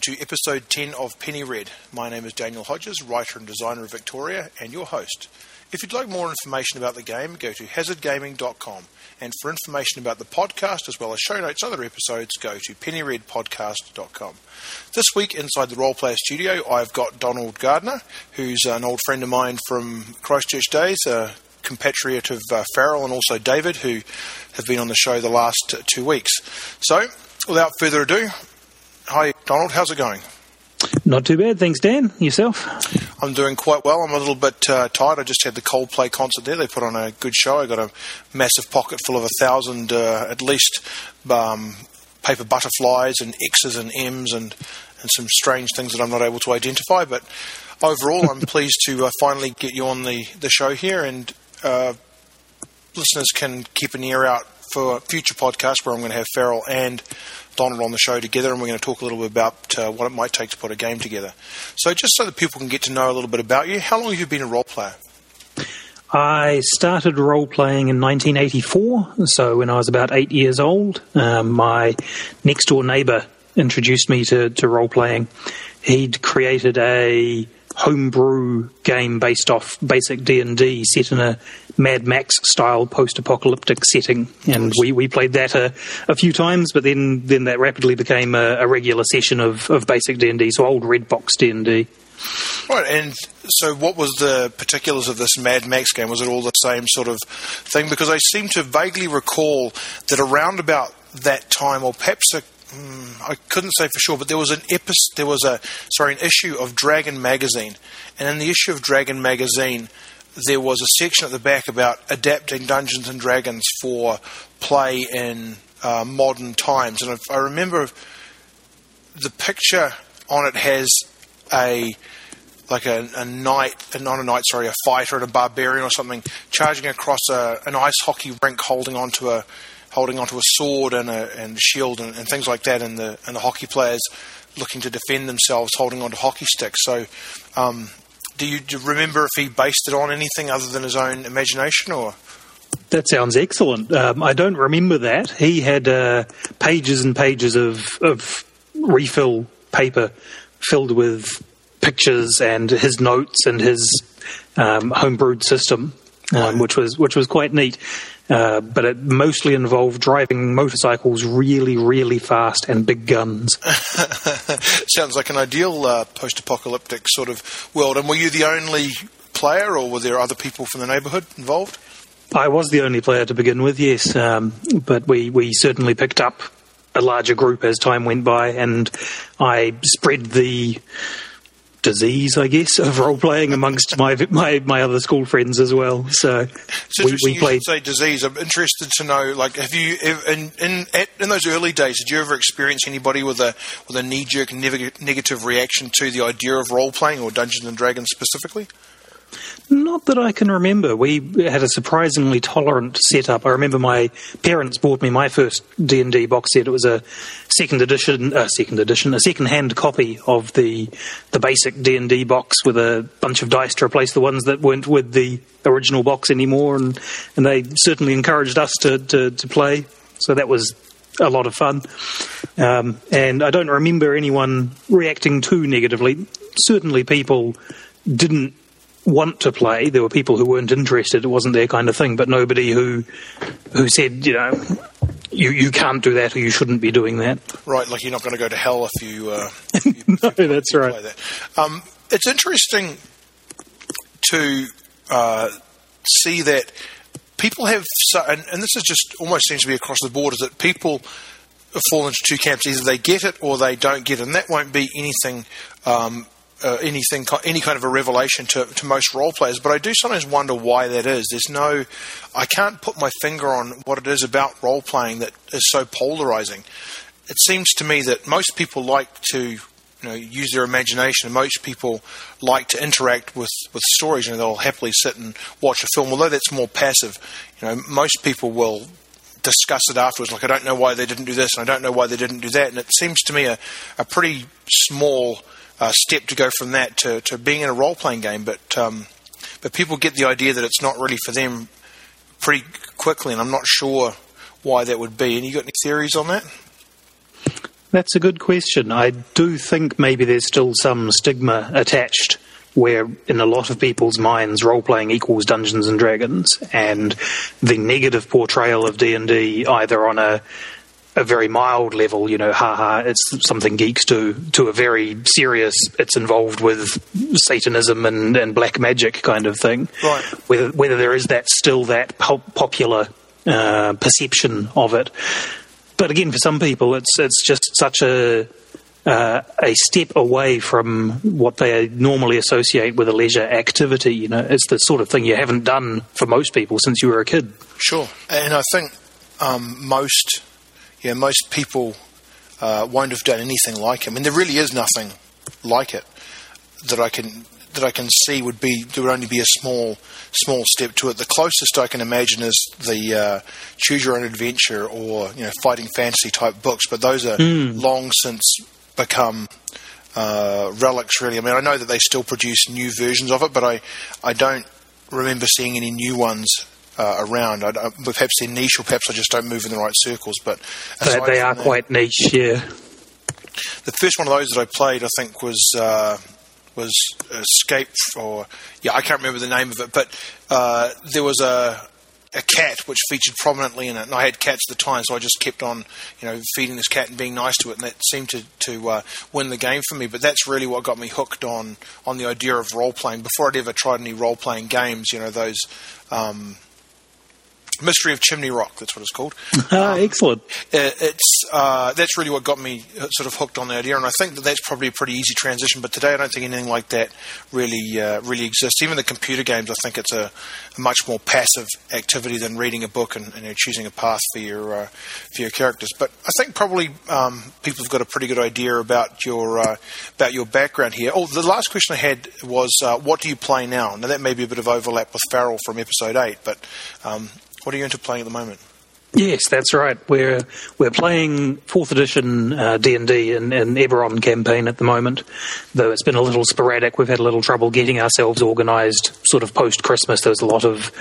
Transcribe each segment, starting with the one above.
welcome to episode 10 of Penny Red. My name is Daniel Hodges, writer and designer of Victoria, and your host. If you'd like more information about the game, go to hazardgaming.com. And for information about the podcast, as well as show notes other episodes, go to pennyredpodcast.com. This week, inside the Role Player Studio, I've got Donald Gardner, who's an old friend of mine from Christchurch days, a compatriot of uh, Farrell and also David, who have been on the show the last two weeks. So, without further ado, hi, Donald, how's it going? Not too bad, thanks, Dan. Yourself? I'm doing quite well. I'm a little bit uh, tired. I just had the Coldplay concert there. They put on a good show. I got a massive pocket full of a thousand, uh, at least, um, paper butterflies and X's and M's and and some strange things that I'm not able to identify. But overall, I'm pleased to uh, finally get you on the the show here, and uh, listeners can keep an ear out for future podcasts where I'm going to have Farrell and Donald on the show together, and we're going to talk a little bit about uh, what it might take to put a game together. So, just so that people can get to know a little bit about you, how long have you been a role player? I started role playing in 1984, so when I was about eight years old, um, my next door neighbour introduced me to, to role playing. He'd created a homebrew game based off basic D&D set in a Mad Max style post-apocalyptic setting and we, we played that a, a few times but then then that rapidly became a, a regular session of, of basic D&D so old red box D&D Right, and so what was the particulars of this Mad Max game? Was it all the same sort of thing? Because I seem to vaguely recall that around about that time, or perhaps a I couldn't say for sure, but there was an episode, there was a sorry, an issue of Dragon magazine, and in the issue of Dragon magazine, there was a section at the back about adapting Dungeons and Dragons for play in uh, modern times, and I, I remember the picture on it has a like a, a knight, not a knight, sorry, a fighter and a barbarian or something, charging across a, an ice hockey rink, holding onto a holding onto a sword and a, and shield and, and, things like that, and the and the hockey players looking to defend themselves holding onto hockey sticks. So, um, do, you, do you remember if he based it on anything other than his own imagination, or? That sounds excellent. Um, I don't remember that. He had uh, pages and pages of, of refill paper filled with pictures and his notes and his um, homebrewed system, um, which was which was quite neat. Uh, but it mostly involved driving motorcycles really, really fast and big guns. Sounds like an ideal uh, post-apocalyptic sort of world. And were you the only player, or were there other people from the neighbourhood involved? I was the only player to begin with, yes. Um, but we, we certainly picked up a larger group as time went by, and I spread the disease, I guess, of role playing amongst my my my other school friends as well. So we, we played. say disease. I'm interested to know, like, have you in in in those early days, did you ever experience anybody with a with a knee jerk negative reaction to the idea of role playing or Dungeons and Dragons specifically? Not that I can remember. We had a surprisingly tolerant setup. I remember my parents bought me my first D and D box set. It was a second edition, uh, second edition, a second-hand copy of the the basic D and D box with a bunch of dice to replace the ones that weren't with the original box anymore. And and they certainly encouraged us to to, to play. So that was a lot of fun. Um, and I don't remember anyone reacting too negatively. Certainly, people didn't want to play. There were people who weren't interested. It wasn't their kind of thing. But nobody who who said, you know, you you can't do that or you shouldn't be doing that. Right, like you're not going to go to hell if you. Uh, if you no, if you, that's right. That. Um, it's interesting to uh, see that people have, so, and, and this is just almost seems to be across the board, is that people fall into two camps. Either they get it or they don't get it. And that won't be anything um, uh, anything, any kind of a revelation to, to most role players, but I do sometimes wonder why that is. There's no, I can't put my finger on what it is about role playing that is so polarizing. It seems to me that most people like to, you know, use their imagination, and most people like to interact with, with stories, and they'll happily sit and watch a film. Although that's more passive, you know, most people will discuss it afterwards. Like, I don't know why they didn't do this, and I don't know why they didn't do that. And it seems to me a, a pretty small uh, step to go from that to, to being in a role playing game. But um, but people get the idea that it's not really for them pretty quickly, and I'm not sure why that would be. And you got any theories on that? That's a good question. I do think maybe there's still some stigma attached where in a lot of people's minds role playing equals Dungeons and Dragons and the negative portrayal of D&D either on a a very mild level, you know, haha, it's something geeks do, to a very serious, it's involved with Satanism and, and black magic kind of thing. Right. Whether, whether there is that still that pop- popular uh, perception of it. But again, for some people, it's it's just such a uh, a step away from what they normally associate with a leisure activity. You know, it's the sort of thing you haven't done for most people since you were a kid. Sure, and I think um, most, yeah, most people uh, won't have done anything like it. I mean, there really is nothing like it that I can that I can see would be there would only be a small small step to it. The closest I can imagine is the uh, choose your own adventure or you know fighting fantasy type books, but those are Mm. long since become uh, relics. Really, I mean, I know that they still produce new versions of it, but I I don't remember seeing any new ones. Uh, around, I, don't- perhaps they're niche, or perhaps I just don't move in the right circles. But They, they are that- quite niche, yeah. the first one of those that I played, I think, was uh, was Escape, or yeah, I can't remember the name of it, but uh, there was a a cat which featured prominently in it, and I had cats at the time, so I just kept on, you know, feeding this cat and being nice to it, and that seemed to to uh, win the game for me. But that's really what got me hooked on on the idea of role playing. Before I'd ever tried any role playing games, you know, those. Um, Mystery of Chimney Rock, that's what it's called Ah, excellent. uh, it's uh, that's really what got me uh, sort of hooked on the idea, and I think that that's probably a pretty easy transition. But today, I don't think anything like that really uh, really exists. Even the computer games, I think it's a, a much more passive activity than reading a book and, and choosing a path for your uh, for your characters. But I think probably um, people have got a pretty good idea about your uh, about your background here. Oh, the last question I had was, uh, what do you play now? Now that may be a bit of overlap with Farrell from episode eight, but um, what are you into playing at the moment? Yes, that's right. We're we're playing fourth edition uh, D and D in Eberron campaign at the moment. Though it's been a little sporadic, we've had a little trouble getting ourselves organised. Sort of post Christmas, there's a lot of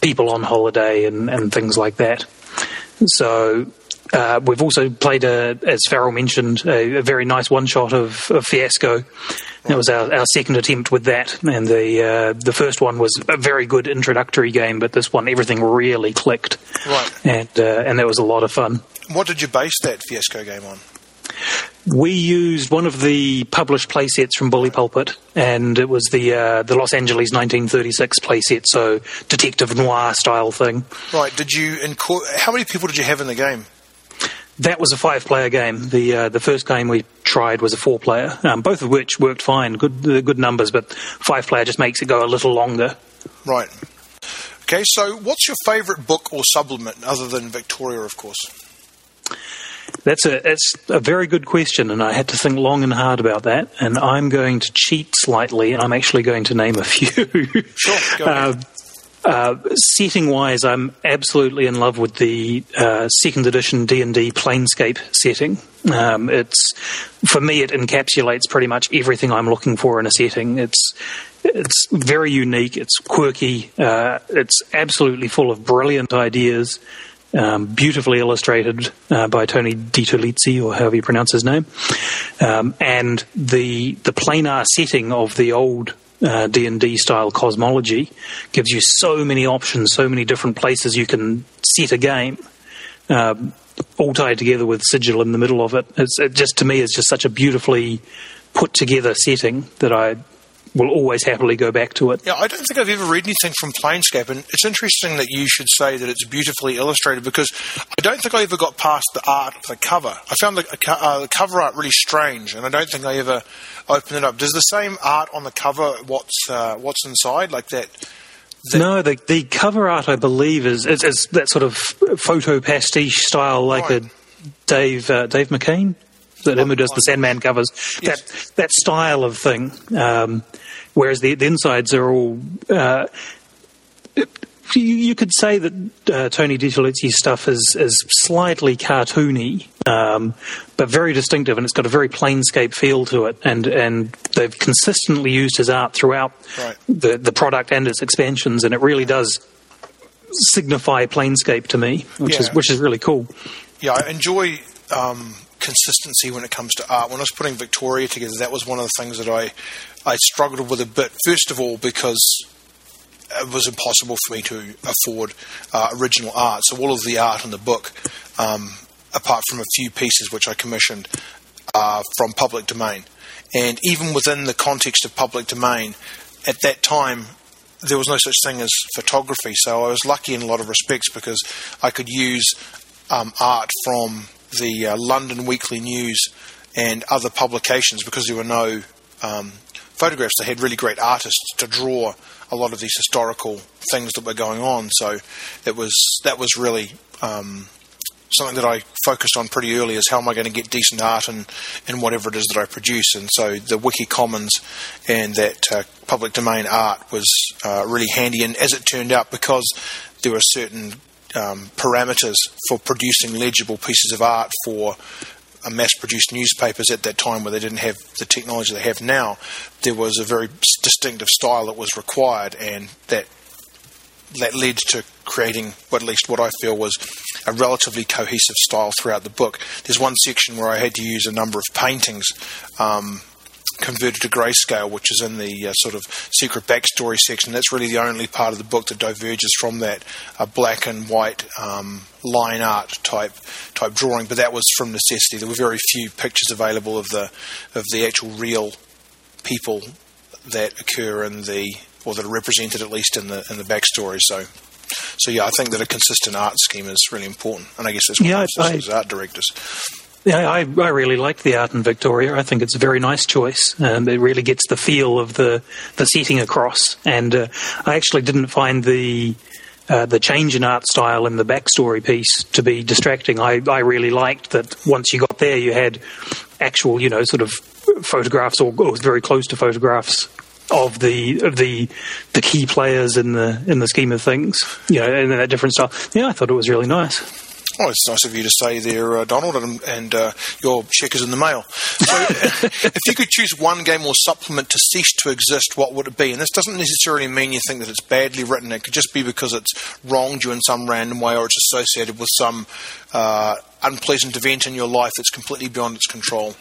people on holiday and, and things like that. So uh, we've also played, a, as Farrell mentioned, a, a very nice one shot of, of Fiasco. That was our, our second attempt with that, and the uh, the first one was a very good introductory game, but this one everything really clicked, Right. and uh, and that was a lot of fun. What did you base that Fiasco game on? We used one of the published playsets from Bully Pulpit, and it was the uh, the Los Angeles 1936 playset, so detective noir style thing. Right. Did you inco- How many people did you have in the game? That was a five player game. The uh, the first game we tried was a four player, um, both of which worked fine, good uh, good numbers, but five player just makes it go a little longer. Right. Okay. So, what's your favourite book or supplement other than Victoria, of course? That's a it's a very good question, and I had to think long and hard about that. And I'm going to cheat slightly, and I'm actually going to name a few. Sure. Go ahead. Uh, uh, setting wise, I'm absolutely in love with the uh, second edition D and D Planescape setting. Um, it's for me, it encapsulates pretty much everything I'm looking for in a setting. It's it's very unique. It's quirky. Uh, it's absolutely full of brilliant ideas. Um, beautifully illustrated uh, by Tony DiTolizzi, or however you pronounce his name, um, and the the planar setting of the old D and D style cosmology gives you so many options, so many different places you can set a game, um, all tied together with Sigil in the middle of it. It's it just to me, it's just such a beautifully put together setting that I will always happily go back to it. Yeah, I don't think I've ever read anything from Planescape, and it's interesting that you should say that it's beautifully illustrated because I don't think I ever got past the art of the cover. I found the, uh, the cover art really strange, and I don't think I ever opened it up. Does the same art on the cover what's uh, what's inside like that? that No, the the cover art I believe is is, is that sort of photo pastiche style, like Right. a Dave uh, Dave McKean, that him who does the Sandman covers. Yes. That that style of thing. Um, whereas the, the insides are all. Uh, you, you could say that uh, Tony DiTolizzi's stuff is is slightly cartoony, um, but very distinctive, and it's got a very planescape feel to it. And and they've consistently used his art throughout Right. the the product and its expansions, and it really does signify planescape to me, which is which is really cool. yeah, I enjoy um, consistency when it comes to art. When I was putting Victoria together, that was one of the things that I I struggled with a bit. First of all, because it was impossible for me to afford uh, original art. So all of the art in the book, um, apart from a few pieces which I commissioned, are from public domain. And even within the context of public domain, at that time, there was no such thing as photography. So I was lucky in a lot of respects because I could use um, art from the uh, London Weekly News and other publications because there were no um, photographs. They had really great artists to draw a lot of these historical things that were going on. So it was that was really um, something that I focused on pretty early is how am I going to get decent art in, in whatever it is that I produce. And so the Wiki Commons and that uh, public domain art was uh, really handy. And as it turned out, because there were certain um, parameters for producing legible pieces of art for mass-produced newspapers at that time, where they didn't have the technology they have now, there was a very distinctive style that was required, and that that led to creating, what at least what I feel was a relatively cohesive style throughout the book. There's one section where I had to use a number of paintings um, converted to grayscale, which is in the uh, sort of secret backstory section. That's really the only part of the book that diverges from that uh, black and white um, line art type type drawing. But that was from necessity. There were very few pictures available of the of the actual real people that occur in the or that are represented at least in the in the backstory. So. So yeah, I think that a consistent art scheme is really important, and I guess that's what yeah, I, as art directors. Yeah, I, I really like the art in Victoria. I think it's a very nice choice. Um, it really gets the feel of the, the setting across. And uh, I actually didn't find the uh, the change in art style in the backstory piece to be distracting. I, I really liked that once you got there, you had actual, you know, sort of photographs or, or very close to photographs of the of the the key players in the in the scheme of things, you know, in that different style. Yeah, I thought it was really nice. Oh, it's nice of you to say there, uh, Donald, and, and uh, your check is in the mail. So, if you could choose one game or supplement to cease to exist, what would it be? And this doesn't necessarily mean you think that it's badly written. It could just be because it's wronged you in some random way, or it's associated with some uh, unpleasant event in your life that's completely beyond its control.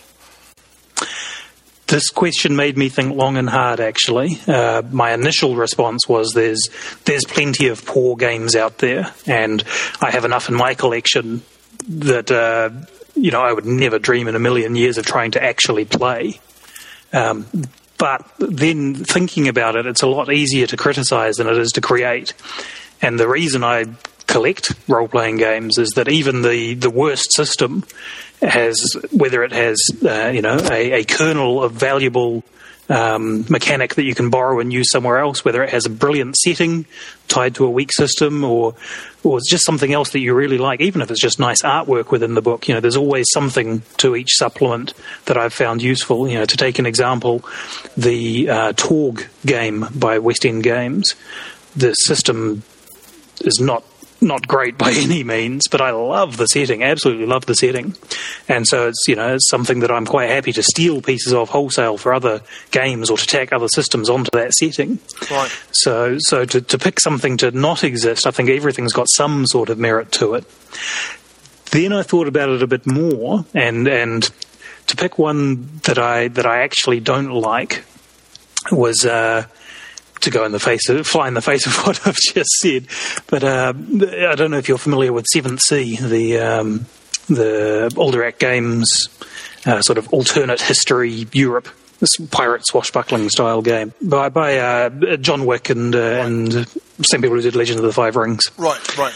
This question made me think long and hard. Actually, uh, my initial response was there's there's plenty of poor games out there, and I have enough in my collection that uh, you know I would never dream in a million years of trying to actually play. Um, but then thinking about it, it's a lot easier to criticize than it is to create. And the reason I collect role playing games is that even the, the worst system has, whether it has, uh, you know, a, a, kernel of valuable um, mechanic that you can borrow and use somewhere else, whether it has a brilliant setting tied to a weak system or or it's just something else that you really like, even if it's just nice artwork within the book. You know, there's always something to each supplement that I've found useful. You know, to take an example, the uh, Torg game by West End Games, the system is not not great by any means, but I love the setting, absolutely love the setting. And so it's, you know, it's something that I'm quite happy to steal pieces of wholesale for other games or to tack other systems onto that setting. Right. So, so to, to pick something to not exist, I think everything's got some sort of merit to it. Then I thought about it a bit more and, and to pick one that I, that I actually don't like was, uh, to go in the face of, fly in the face of what I've just said. But uh, I don't know if you're familiar with Seventh Sea, the um, the Alderac Games uh, sort of alternate history Europe. Pirate swashbuckling style game by by uh, John Wick and uh, right. and same people who did Legend of the Five Rings. Right, right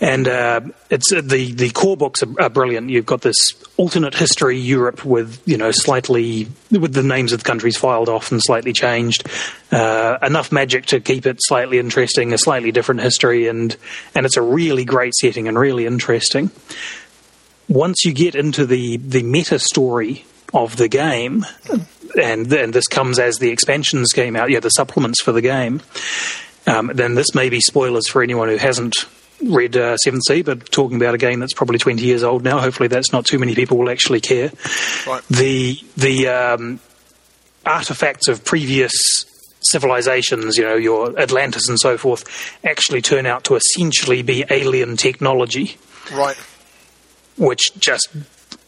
and uh, it's uh, the the core books are, are, brilliant. You've got this alternate history Europe with you know slightly with the names of the countries filed off and slightly changed. Uh, enough magic to keep it slightly interesting, a slightly different history, and and it's a really great setting and really interesting. Once you get into the the meta story of the game, and then this comes as the expansions came out, yeah, the supplements for the game. Um, then this may be spoilers for anyone who hasn't read uh, Seventh Sea, but talking about a game that's probably 20 years old now. Hopefully, that's not too many people will actually care. Right. The the um, artifacts of previous civilizations, you know, your Atlantis and so forth, actually turn out to essentially be alien technology. Right. Which just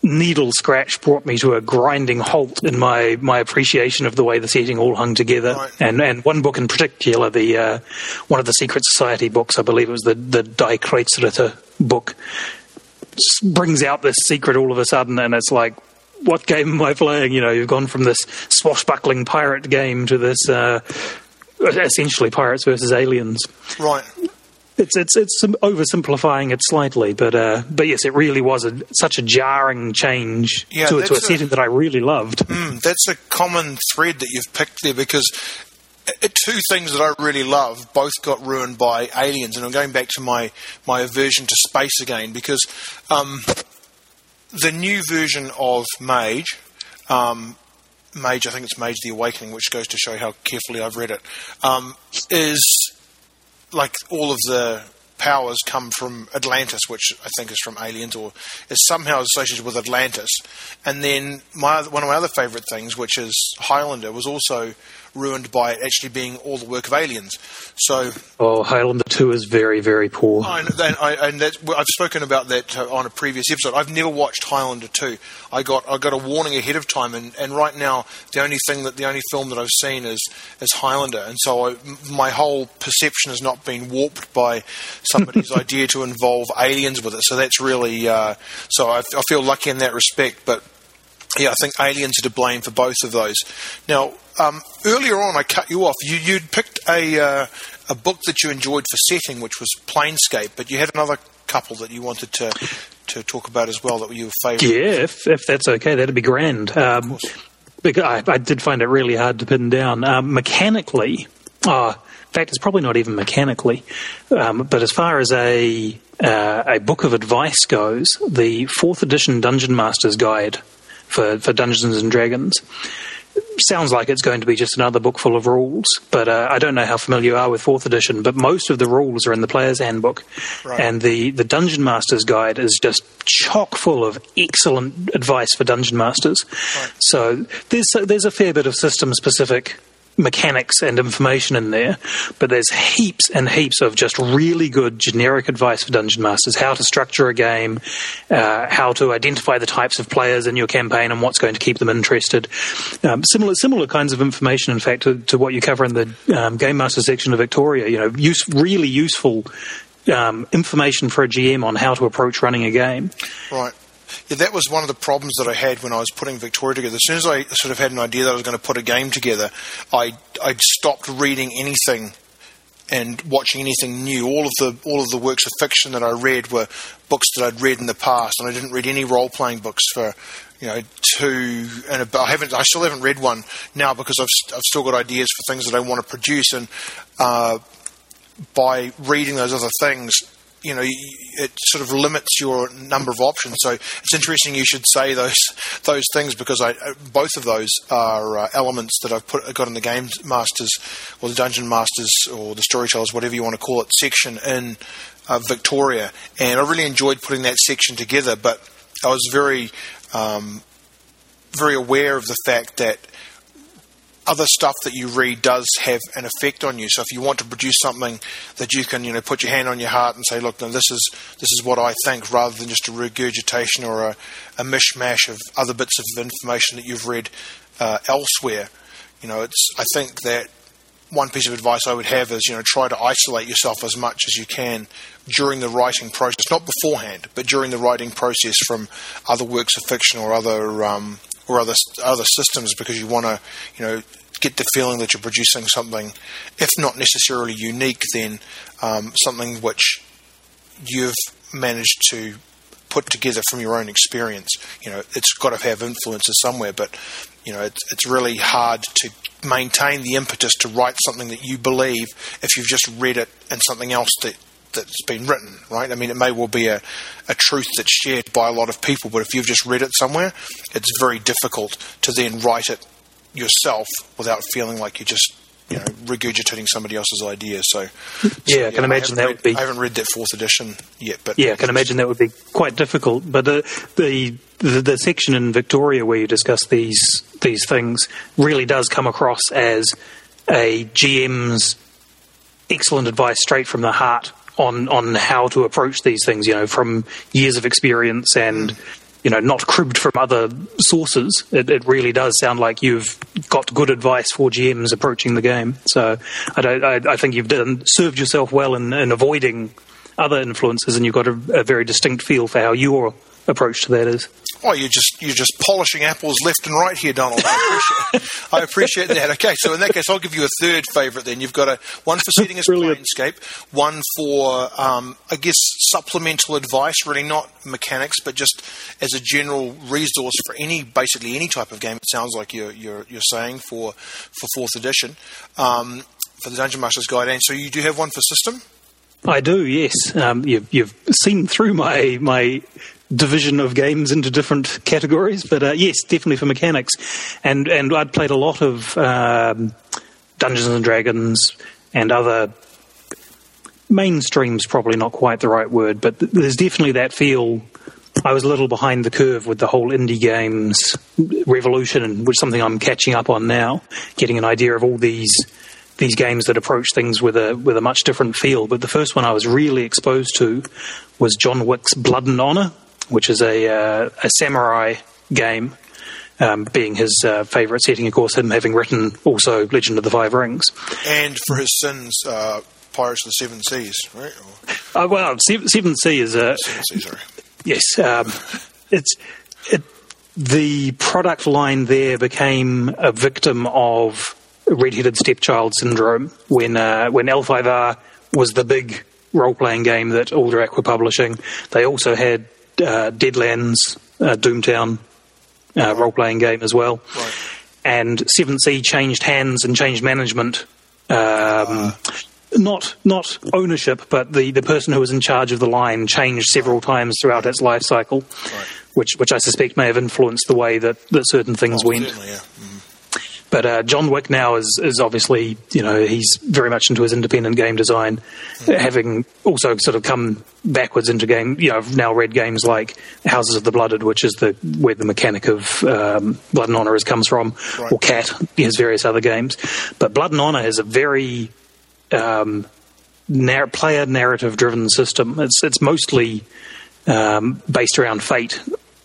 needle scratch brought me to a grinding halt in my, my appreciation of the way the setting all hung together. Right. And and one book in particular, the uh, one of the Secret Society books, I believe it was the the Die Kreuzritter book, brings out this secret all of a sudden, and it's like. What game am I playing? You know, you've gone from this swashbuckling pirate game to this uh, essentially pirates versus aliens. Right. It's it's it's some- oversimplifying it slightly, but uh, but yes, it really was a, such a jarring change Yeah, to, to a a- setting that I really loved. Mm, that's a common thread that you've picked there because uh, two things that I really love both got ruined by aliens, and I'm going back to my my aversion to space again because um, the new version of Mage. Um, Mage, I think it's Mage the Awakening, which goes to show how carefully I've read it, um, is like all of the powers come from Atlantis, which I think is from aliens or is somehow associated with Atlantis. And then my one of my other favourite things, which is Highlander, was also ruined by it actually being all the work of aliens. So Oh, Highlander Two is very very poor. I, and I, and I've spoken about that uh, on a previous episode. I've never watched Highlander two. I got I got a warning ahead of time, and, and right now the only thing that the only film that I've seen is is Highlander, and so I, my whole perception has not been warped by somebody's idea to involve aliens with it. So that's really uh, so I, I feel lucky in that respect, but. Yeah, I think aliens are to blame for both of those. Now, um, earlier on, I cut you off. You, you'd picked a uh, a book that you enjoyed for setting, which was Planescape, but you had another couple that you wanted to to talk about as well that were your favourite. Yeah, if if that's okay, that'd be grand. Um, because I, I did find it really hard to pin down. Um, mechanically, uh, in fact, it's probably not even mechanically, um, but as far as a uh, a book of advice goes, the fourth edition Dungeon Master's Guide for for Dungeons and Dragons sounds like it's going to be just another book full of rules. But uh, I don't know how familiar you are with fourth edition, but most of the rules are in the player's handbook, Right. and the the Dungeon Master's Guide is just chock full of excellent advice for dungeon masters. So there's there's a fair bit of system specific mechanics and information in there, but there's heaps and heaps of just really good generic advice for dungeon masters: how to structure a game, uh, how to identify the types of players in your campaign, and what's going to keep them interested. Um, similar similar kinds of information, in fact, to, to what you cover in the um, game master section of Victoria. You know, use, really useful. Um, information for a GM on how to approach running a game. Right. Yeah, that was one of the problems that I had when I was putting Victoria together. As soon as I sort of had an idea that I was going to put a game together, I I stopped reading anything and watching anything new. All of the all of the works of fiction that I read were books that I'd read in the past, and I didn't read any role playing books for you know two and I haven't I still haven't read one now because I've I've still got ideas for things that I want to produce and. Uh, by reading those other things, you know, it sort of limits your number of options. So it's interesting you should say those those things because I uh, both of those are uh, elements that I've put got in the game masters or the dungeon masters or the storytellers, whatever you want to call it, section in uh, Victoria, and I really enjoyed putting that section together. But I was very um, very aware of the fact that other stuff that you read does have an effect on you. So if you want to produce something that you can, you know, put your hand on your heart and say, look, no, this is this is what I think, rather than just a regurgitation or a, a mishmash of other bits of information that you've read uh, elsewhere. You know, it's. I think that one piece of advice I would have is, you know, try to isolate yourself as much as you can during the writing process, not beforehand, but during the writing process from other works of fiction or other um, or other other systems, because you want to, you know, get the feeling that you're producing something, if not necessarily unique, then um, something which you've managed to put together from your own experience. You know, it's got to have influences somewhere, but you know, it's, it's really hard to maintain the impetus to write something that you believe if you've just read it and something else that that's been written, right? I mean, it may well be a, a truth that's shared by a lot of people, but if you've just read it somewhere, it's very difficult to then write it yourself without feeling like you're just you know regurgitating somebody else's idea. So Yeah, I can imagine haven't that read- would be- I haven't read that fourth edition yet, but Yeah, I can imagine that would be quite difficult. But the the the, the section in Victoria where you discuss these these things really does come across as a GM's excellent advice straight from the heart on on how to approach these things. You know, from years of experience and mm. you know, not cribbed from other sources. It, it, really does sound like you've got good advice for GMs approaching the game. So I, I, I think you've done, served yourself well in, in, avoiding other influences, and you've got a, a very distinct feel for how your approach to that is. Oh, you're just you're just polishing apples left and right here, Donald. I appreciate, I appreciate that. Okay, so in that case, I'll give you a third favourite. Then you've got a one for setting as Planescape, one for um, I guess supplemental advice, really not mechanics, but just as a general resource for any basically any type of game. It sounds like you're you're, you're saying for for fourth edition um, for the Dungeon Master's Guide. And so you do have one for system. I do, yes. Um, you've, you've seen through my my division of games into different categories, but uh, yes, definitely for mechanics. And and I'd played a lot of um, Dungeons and Dragons and other mainstream's probably not quite the right word, but th- there's definitely that feel. I was a little behind the curve with the whole indie games revolution, which is something I'm catching up on now, getting an idea of all these these games that approach things with a with a much different feel. But the first one I was really exposed to was John Wick's Blood and Honor, which is a uh, a samurai game. Um, being his uh, favourite setting, of course, him having written also Legend of the Five Rings, and for his sins, uh, Pirates of the Seven Seas, right? Uh, well, Seven, Sea is a Seven Seas, sorry. Yes, um, it's it, the product line there became a victim of red-headed stepchild syndrome when uh, when L5R was the big role-playing game that Alderac were publishing. They also had uh, Deadlands, uh, Doomtown uh, role playing game as well. Right. And Seventh Sea changed hands and changed management. Um, not not ownership, but the, the person who was in charge of the line changed several times throughout its life cycle, right. which which I suspect may have influenced the way that, that certain things oh, went. Yeah. But uh, John Wick now is, is obviously, you know, he's very much into his independent game design, mm-hmm. having also sort of come backwards into game. You know, I've now read games like Houses of the Blooded, which is the where the mechanic of um, Blood and Honor is comes from, right. or Cat. He has various other games, but Blood and Honor is a very um, narr- player narrative driven system. It's it's mostly um, based around fate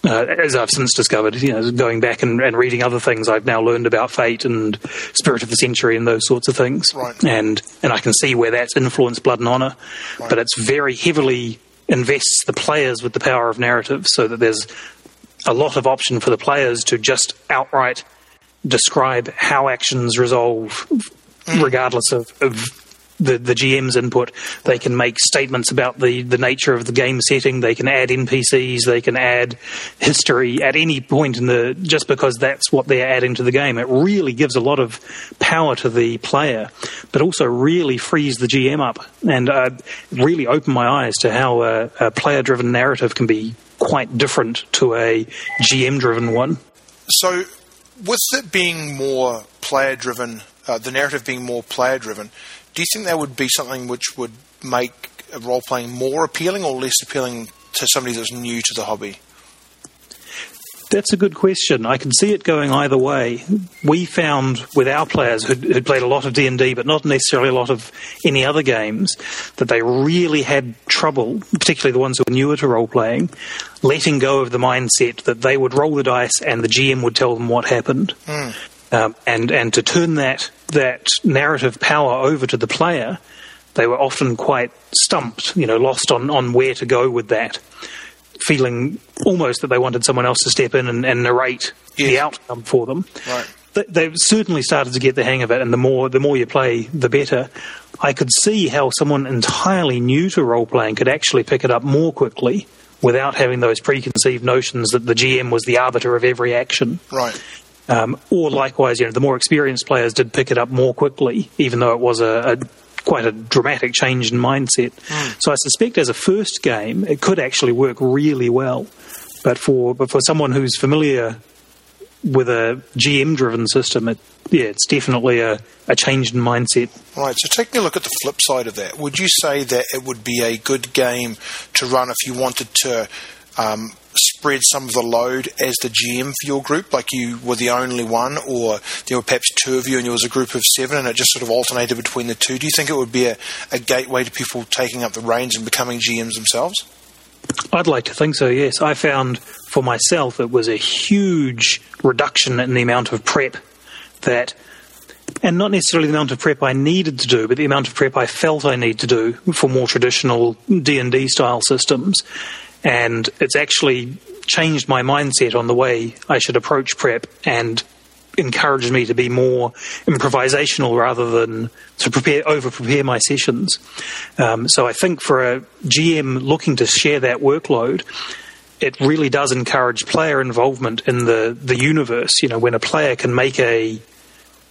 uh, as I've since discovered, you know, going back and, and, reading other things, I've now learned about fate and spirit of the century and those sorts of things. Right. And and I can see where that's influenced Blood and Honor, right. but it's very heavily invests the players with the power of narrative, so that there's a lot of option for the players to just outright describe how actions resolve, mm. regardless of, of the, the GM's input. They can make statements about the, the nature of the game setting. They can add NPCs. They can add history at any point in the just because that's what they're adding to the game. It really gives a lot of power to the player, but also really frees the GM up and uh, really opened my eyes to how a, a player-driven narrative can be quite different to a GM-driven one. So, with it being more player-driven, uh, the narrative being more player-driven do you think that would be something which would make role playing more appealing or less appealing to somebody that's new to the hobby? That's a good question. I can see it going either way. We found with our players who'd, who'd played a lot of D and D, but not necessarily a lot of any other games, that they really had trouble, particularly the ones who were newer to role playing, letting go of the mindset that they would roll the dice and the GM would tell them what happened. Mm. Um, and and to turn that that narrative power over to the player, they were often quite stumped, you know, lost on, on where to go with that, feeling almost that they wanted someone else to step in and, and narrate yes. the outcome for them. Right. They, they've certainly started to get the hang of it, and the more the more you play, the better. I could see how someone entirely new to role playing could actually pick it up more quickly without having those preconceived notions that the GM was the arbiter of every action. Right. Um, or likewise, you know, the more experienced players did pick it up more quickly, even though it was a, a quite a dramatic change in mindset. Mm. So I suspect as a first game, it could actually work really well. But for but for someone who's familiar with a GM driven system, it, yeah, it's definitely a, a change in mindset. Right. So taking a look at the flip side of that, would you say that it would be a good game to run if you wanted to um, spread some of the load as the GM for your group, like you were the only one, or there were perhaps two of you and there was a group of seven and it just sort of alternated between the two? Do you think it would be a, a gateway to people taking up the reins and becoming GMs themselves? I'd like to think so, yes. I found for myself it was a huge reduction in the amount of prep that and not necessarily the amount of prep I needed to do, but the amount of prep I felt I need to do for more traditional D&D style systems. And it's actually changed my mindset on the way I should approach prep and encouraged me to be more improvisational rather than to prepare over prepare my sessions. Um, so I think for a GM looking to share that workload, it really does encourage player involvement in the the universe. You know, when a player can make a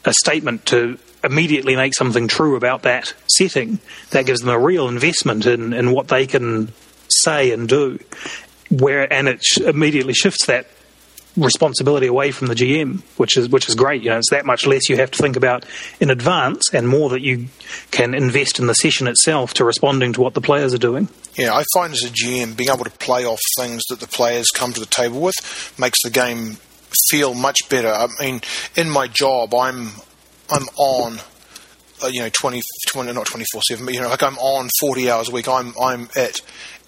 a statement to immediately make something true about that setting, that gives them a real investment in, in what they can say and do. Where and it immediately shifts that responsibility away from the GM, which is which is great. You know, it's that much less you have to think about in advance, and more that you can invest in the session itself to responding to what the players are doing. Yeah, I find as a GM being able to play off things that the players come to the table with makes the game feel much better. I mean, in my job, I'm I'm on. Uh, you know, 20, 20 not twenty four seven, but you know, like I'm on forty hours a week. I'm I'm it,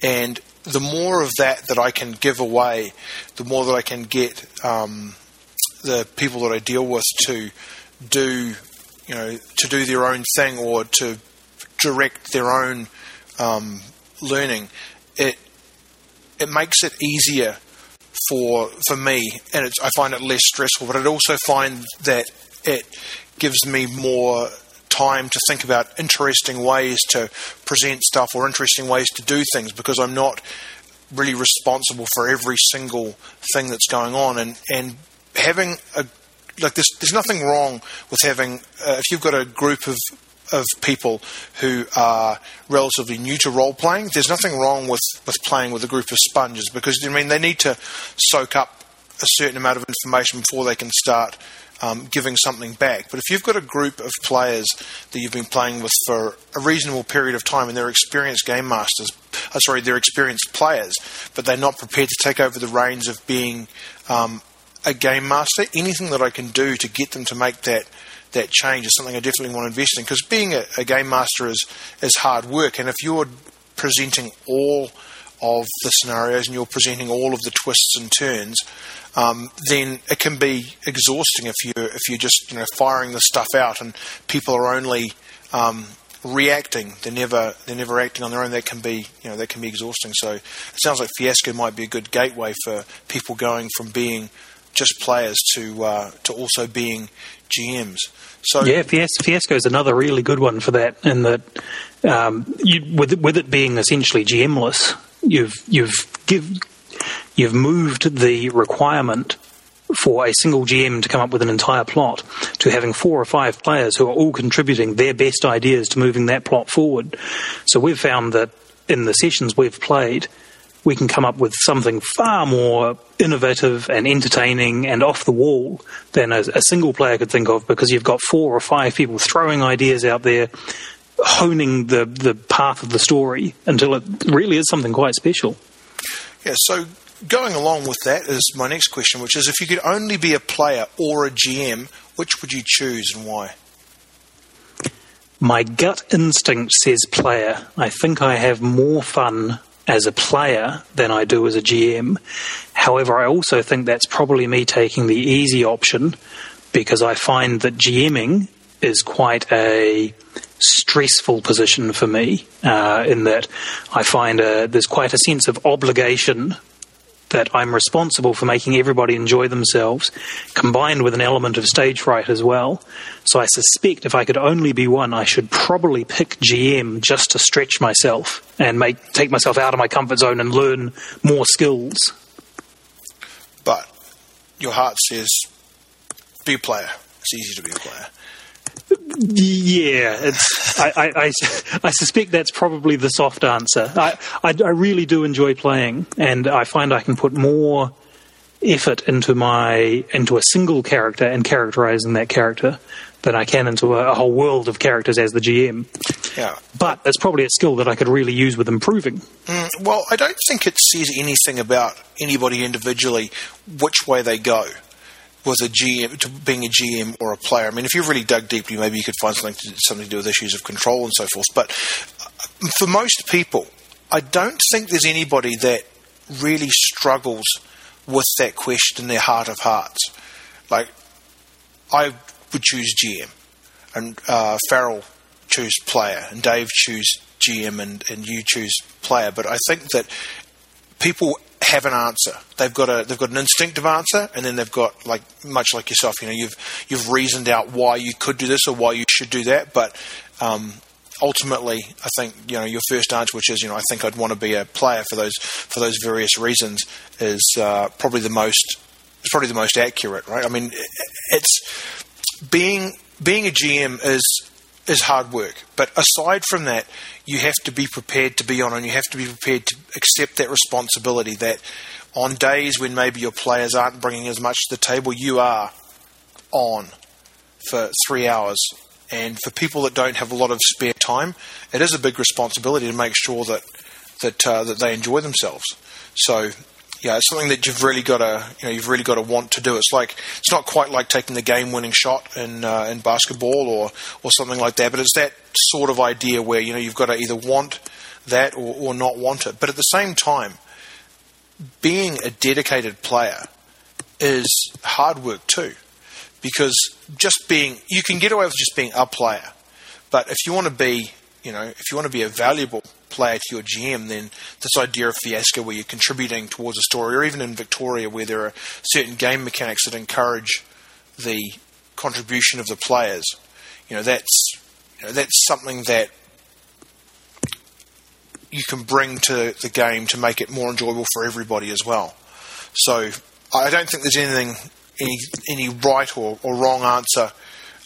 and the more of that that I can give away, the more that I can get um, the people that I deal with to do, you know, to do their own thing or to direct their own um, learning. It it makes it easier for for me, and I find it less stressful. But I also find that it gives me more time to think about interesting ways to present stuff or interesting ways to do things because I'm not really responsible for every single thing that's going on. And and having a like there's there's nothing wrong with having uh, if you've got a group of of people who are relatively new to role playing there's nothing wrong with with playing with a group of sponges because I mean they need to soak up a certain amount of information before they can start um, giving something back. But if you've got a group of players that you've been playing with for a reasonable period of time and they're experienced game masters, uh, sorry, they're experienced players, but they're not prepared to take over the reins of being um, a game master, anything that I can do to get them to make that that change is something I definitely want to invest in because being a, a game master is is hard work, and if you're presenting all of the scenarios and you're presenting all of the twists and turns, um, then it can be exhausting if you if you're just you know firing the stuff out and people are only um, reacting. They're never they're never acting on their own. That can be you know that can be exhausting. So it sounds like Fiasco might be a good gateway for people going from being just players to uh, to also being GMs. So yeah, Fiasco is another really good one for that. In that, um, you, with with it being essentially GMless, you've you've give, you've moved the requirement for a single GM to come up with an entire plot to having four or five players who are all contributing their best ideas to moving that plot forward. So we've found that in the sessions we've played, we can come up with something far more innovative and entertaining and off the wall than a, a single player could think of because you've got four or five people throwing ideas out there honing the, the path of the story until it really is something quite special. Yeah, so going along with that is my next question, which is if you could only be a player or a GM, which would you choose and why? My gut instinct says player. I think I have more fun as a player than I do as a GM. However, I also think that's probably me taking the easy option because I find that GMing is quite a stressful position for me uh, in that I find uh, there's quite a sense of obligation that I'm responsible for making everybody enjoy themselves, combined with an element of stage fright as well. So I suspect if I could only be one, I should probably pick GM just to stretch myself and make take myself out of my comfort zone and learn more skills. But your heart says, be a player. It's easy to be a player. Yeah, it's, I, I, I, I, suspect that's probably the soft answer. I, I, I, really do enjoy playing, and I find I can put more effort into my into a single character and characterizing that character than I can into a, a whole world of characters as the GM. Yeah, but it's probably a skill that I could really use with improving. Mm, well, I don't think it says anything about anybody individually which way they go was a GM to being a GM or a player. I mean, if you've really dug deeply, maybe you could find something to, something to do with issues of control and so forth. But uh, for most people, I don't think there's anybody that really struggles with that question in their heart of hearts. Like, I would choose GM, and uh, Farrell choose player, and Dave choose GM, and, and you choose player. But I think that people have an answer. They've got a they've got an instinctive answer, and then they've got like much like yourself. You know, you've you've reasoned out why you could do this or why you should do that. But um, ultimately, I think you know your first answer, which is you know I think I'd want to be a player for those for those various reasons, is uh, probably the most it's probably the most accurate, right? I mean, it's being being a GM is is hard work, but aside from that, you have to be prepared to be on, and you have to be prepared to accept that responsibility. That on days when maybe your players aren't bringing as much to the table, you are on for three hours and for people that don't have a lot of spare time, it is a big responsibility to make sure that that uh, that they enjoy themselves. So yeah, it's something that you've really got to you know you've really got to want to do. It's like it's not quite like taking the game-winning shot in uh, in basketball or or something like that, but it's that sort of idea where you know you've got to either want that or, or not want it. But at the same time, being a dedicated player is hard work too because just being you can get away with just being a player, but if you want to be you know if you want to be a valuable player to your GM, then this idea of fiasco where you're contributing towards a story, or even in Victoria where there are certain game mechanics that encourage the contribution of the players, you know that's you know, that's something that you can bring to the game to make it more enjoyable for everybody as well. So I don't think there's anything any any right or, or wrong answer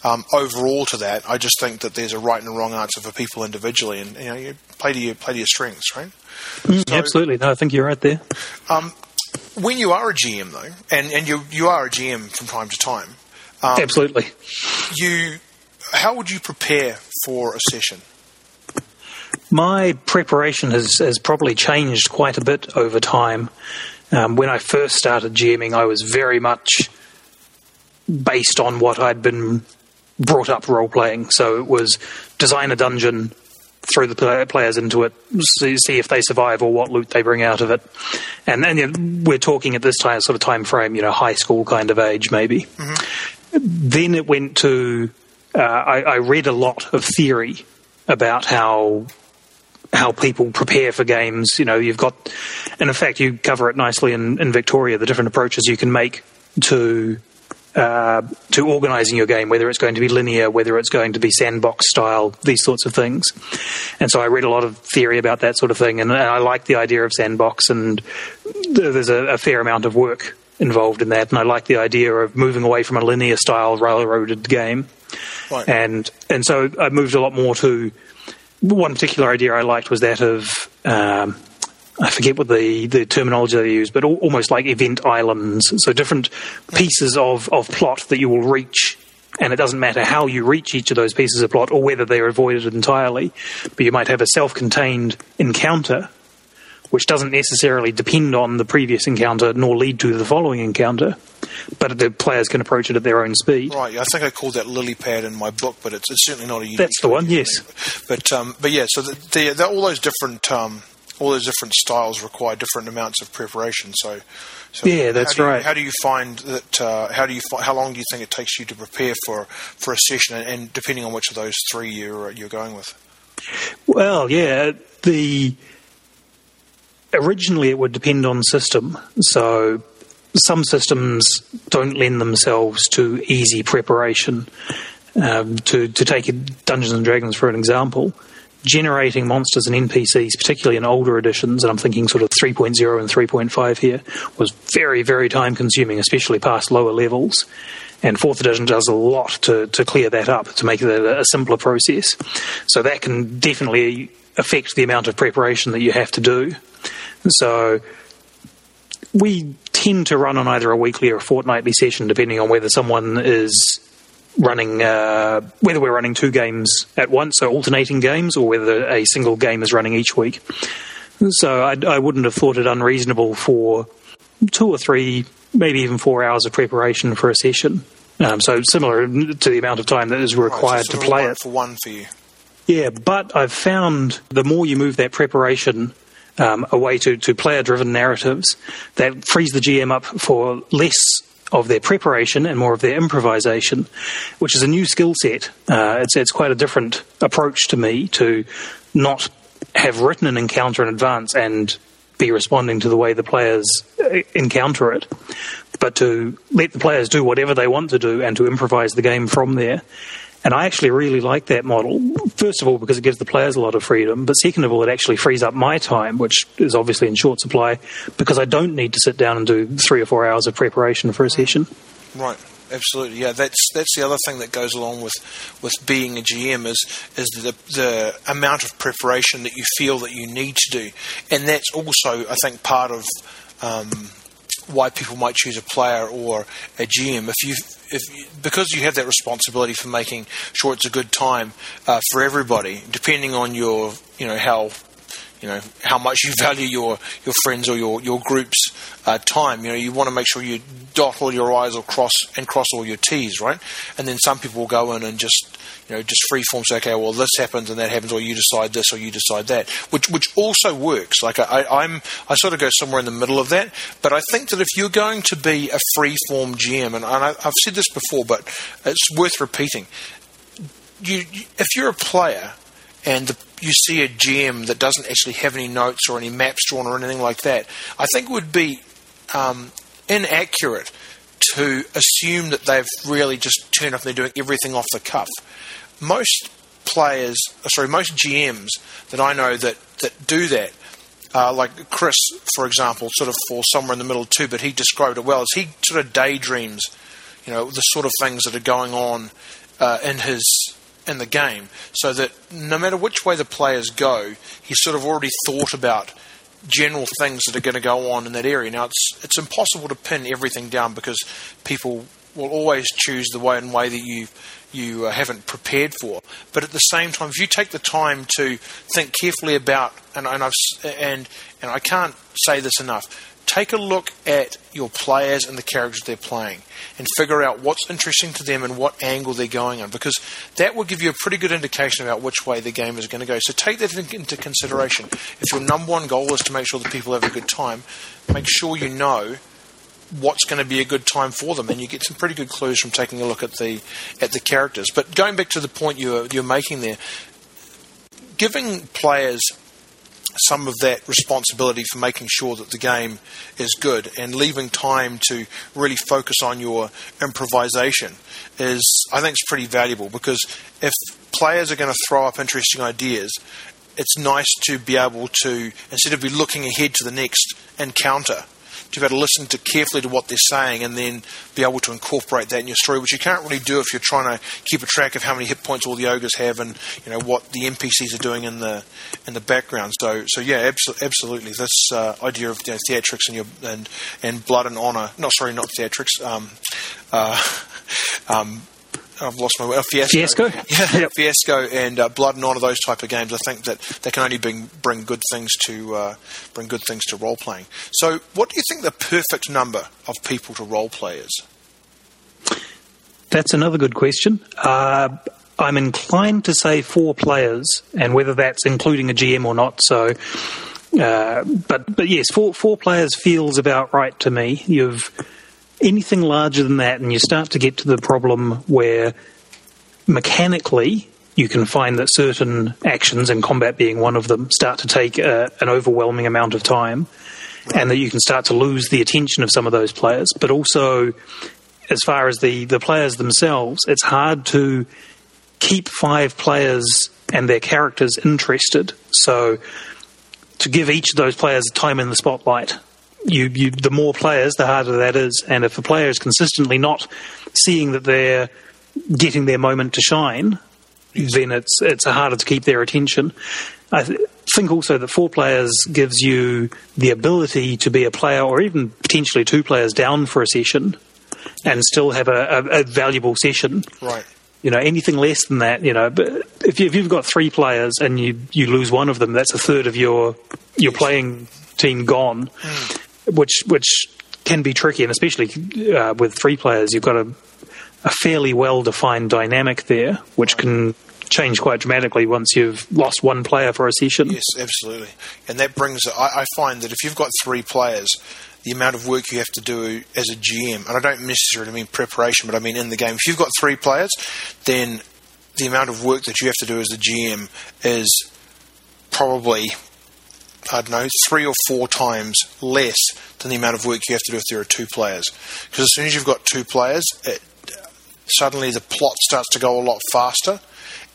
um, overall to that. I just think that there's a right and a wrong answer for people individually, and you know, you play to your play to your strengths, right? Mm, so, absolutely, no, I think you're right there. Um, when you are a GM though, and, and you you are a GM from time to time, um, absolutely. You, how would you prepare for a session? My preparation has, has probably changed quite a bit over time. Um, when I first started GMing, I was very much based on what I'd been brought up role playing. So it was design a dungeon, throw the players into it, see, see if they survive or what loot they bring out of it. And then you know, we're talking at this time sort of time frame, you know, high school kind of age maybe. Mm-hmm. Then it went to uh, I, I read a lot of theory about how how people prepare for games. You know, you've got, and in fact, you cover it nicely in, in Victoria, the different approaches you can make to uh, to organising your game, whether it's going to be linear, whether it's going to be sandbox style, these sorts of things. And so I read a lot of theory about that sort of thing, and, I like the idea of sandbox, and there's a, a, fair amount of work involved in that, and I like the idea of moving away from a linear style railroaded game. Right. And and so I moved a lot more to one particular idea I liked was that of um, I forget what the, the terminology they use, but almost like event islands. So different pieces of, of plot that you will reach, and it doesn't matter how you reach each of those pieces of plot or whether they're avoided entirely. But you might have a self contained encounter, which doesn't necessarily depend on the previous encounter nor lead to the following encounter. But the players can approach it at their own speed. Right. I think I called that lily pad in my book, but it's, it's certainly not a. That's the one. Yes. But um, but yeah. So the, the, all those different um, all those different styles require different amounts of preparation. So, so yeah, that's how right. How do you find that? Uh, how do you how long do you think it takes you to prepare for for a session? And, and depending on which of those three you're you're going with. Well, yeah, the originally it would depend on system. So some systems don't lend themselves to easy preparation. Um, to to take Dungeons and Dragons for an example, generating monsters and NPCs, particularly in older editions, and I'm thinking sort of 3.0 and 3.5 here, was very, very time consuming, especially past lower levels. And fourth edition does a lot to, to clear that up, to make it a, a simpler process. So that can definitely affect the amount of preparation that you have to do. So we tend to run on either a weekly or a fortnightly session, depending on whether someone is running uh, whether we're running two games at once, so alternating games, or whether a single game is running each week. So I, I wouldn't have thought it unreasonable for two or three, maybe even four hours of preparation for a session. Um, so similar to the amount of time that is required right, so to play it. For one for you. Yeah, but I've found the more you move that preparation um, away to, to player driven narratives that frees the GM up for less of their preparation and more of their improvisation, which is a new skill set. Uh, it's, it's quite a different approach to me to not have written an encounter in advance and be responding to the way the players uh, encounter it, but to let the players do whatever they want to do and to improvise the game from there. And I actually really like that model. First of all, because it gives the players a lot of freedom, but second of all, it actually frees up my time, which is obviously in short supply, because I don't need to sit down and do three or four hours of preparation for a session. Right. Absolutely, yeah. That's that's the other thing that goes along with, with being a GM is is the the amount of preparation that you feel that you need to do, and that's also I think part of um, why people might choose a player or a GM. If you if because you have that responsibility for making sure it's a good time uh, for everybody, depending on your you know how you know how much you value your your friends or your your group's uh, time. You know you want to make sure you dot all your i's or cross and cross all your t's, right? And then some people will go in and just you know just freeform say, okay, well this happens and that happens, or you decide this or you decide that, which which also works. Like I, I'm I sort of go somewhere in the middle of that, but I think that if you're going to be a freeform GM, and, and I, I've said this before, but it's worth repeating. You, if you're a player and the, you see a GM that doesn't actually have any notes or any maps drawn or anything like that, I think it would be um, inaccurate to assume that they've really just turned up and they're doing everything off the cuff. Most players, uh, sorry, most GMs that I know that, that do that, uh, like Chris, for example, sort of falls somewhere in the middle too, but he described it well, as he sort of daydreams, you know, the sort of things that are going on uh, in his in the game, so that no matter which way the players go, he's sort of already thought about general things that are going to go on in that area. Now, it's it's impossible to pin everything down because people will always choose the way and way that you you uh, haven't prepared for. But at the same time, if you take the time to think carefully about, and, and I've and and I can't say this enough, take a look at your players and the characters they're playing and figure out what's interesting to them and what angle they're going on because that will give you a pretty good indication about which way the game is going to go. So take that into consideration. If your number one goal is to make sure that people have a good time, make sure you know what's going to be a good time for them, and you get some pretty good clues from taking a look at the at the characters. But going back to the point you're you're making there, giving players some of that responsibility for making sure that the game is good. And leaving time to really focus on your improvisation is, I think, is pretty valuable because if players are going to throw up interesting ideas, it's nice to be able to, instead of be looking ahead to the next encounter, to be able to listen to carefully to what they're saying and then be able to incorporate that in your story, which you can't really do if you're trying to keep a track of how many hit points all the ogres have and you know what the NPCs are doing in the in the background. So so yeah, abso- absolutely. This uh, idea of you know, theatrics and your and and blood and honor. No, sorry, not theatrics. Um, uh, um, I've lost my uh, fiasco. Fiasco, yeah, yep. fiasco, and uh, blood and honor. Those type of games. I think that they can only bring bring good things to uh, bring good things to role playing. So, what do you think the perfect number of people to role play is? That's another good question. Uh, I'm inclined to say four players, and whether that's including a GM or not. So, uh, but but yes, four four players feels about right to me. You've anything larger than that, and you start to get to the problem where mechanically you can find that certain actions, and combat being one of them, start to take uh, an overwhelming amount of time, and that you can start to lose the attention of some of those players. But also, as far as the, the players themselves, it's hard to keep five players and their characters interested. So, to give each of those players time in the spotlight you, you, the more players, the harder that is. And if a player is consistently not seeing that they're getting their moment to shine, yes. then it's it's harder to keep their attention. I th- think also that four players gives you the ability to be a player, or even potentially two players down for a session, and still have a, a, a valuable session. Right. You know, anything less than that, you know, but if, you, if you've got three players and you, you lose one of them, that's a third of your your playing team gone. Mm which which can be tricky, and especially uh, with three players, you've got a, a fairly well defined dynamic there, which can change quite dramatically once you've lost one player for a session. Yes, absolutely. And that brings, I, I find that if you've got three players, the amount of work you have to do as a GM, and I don't necessarily mean preparation, but I mean in the game. If you've got three players, then the amount of work that you have to do as a GM is probably I don't know, three or four times less than the amount of work you have to do if there are two players. Because as soon as you've got two players, it, suddenly the plot starts to go a lot faster.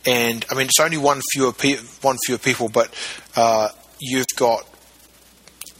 And I mean, it's only one fewer pe- one fewer people, but uh, you've got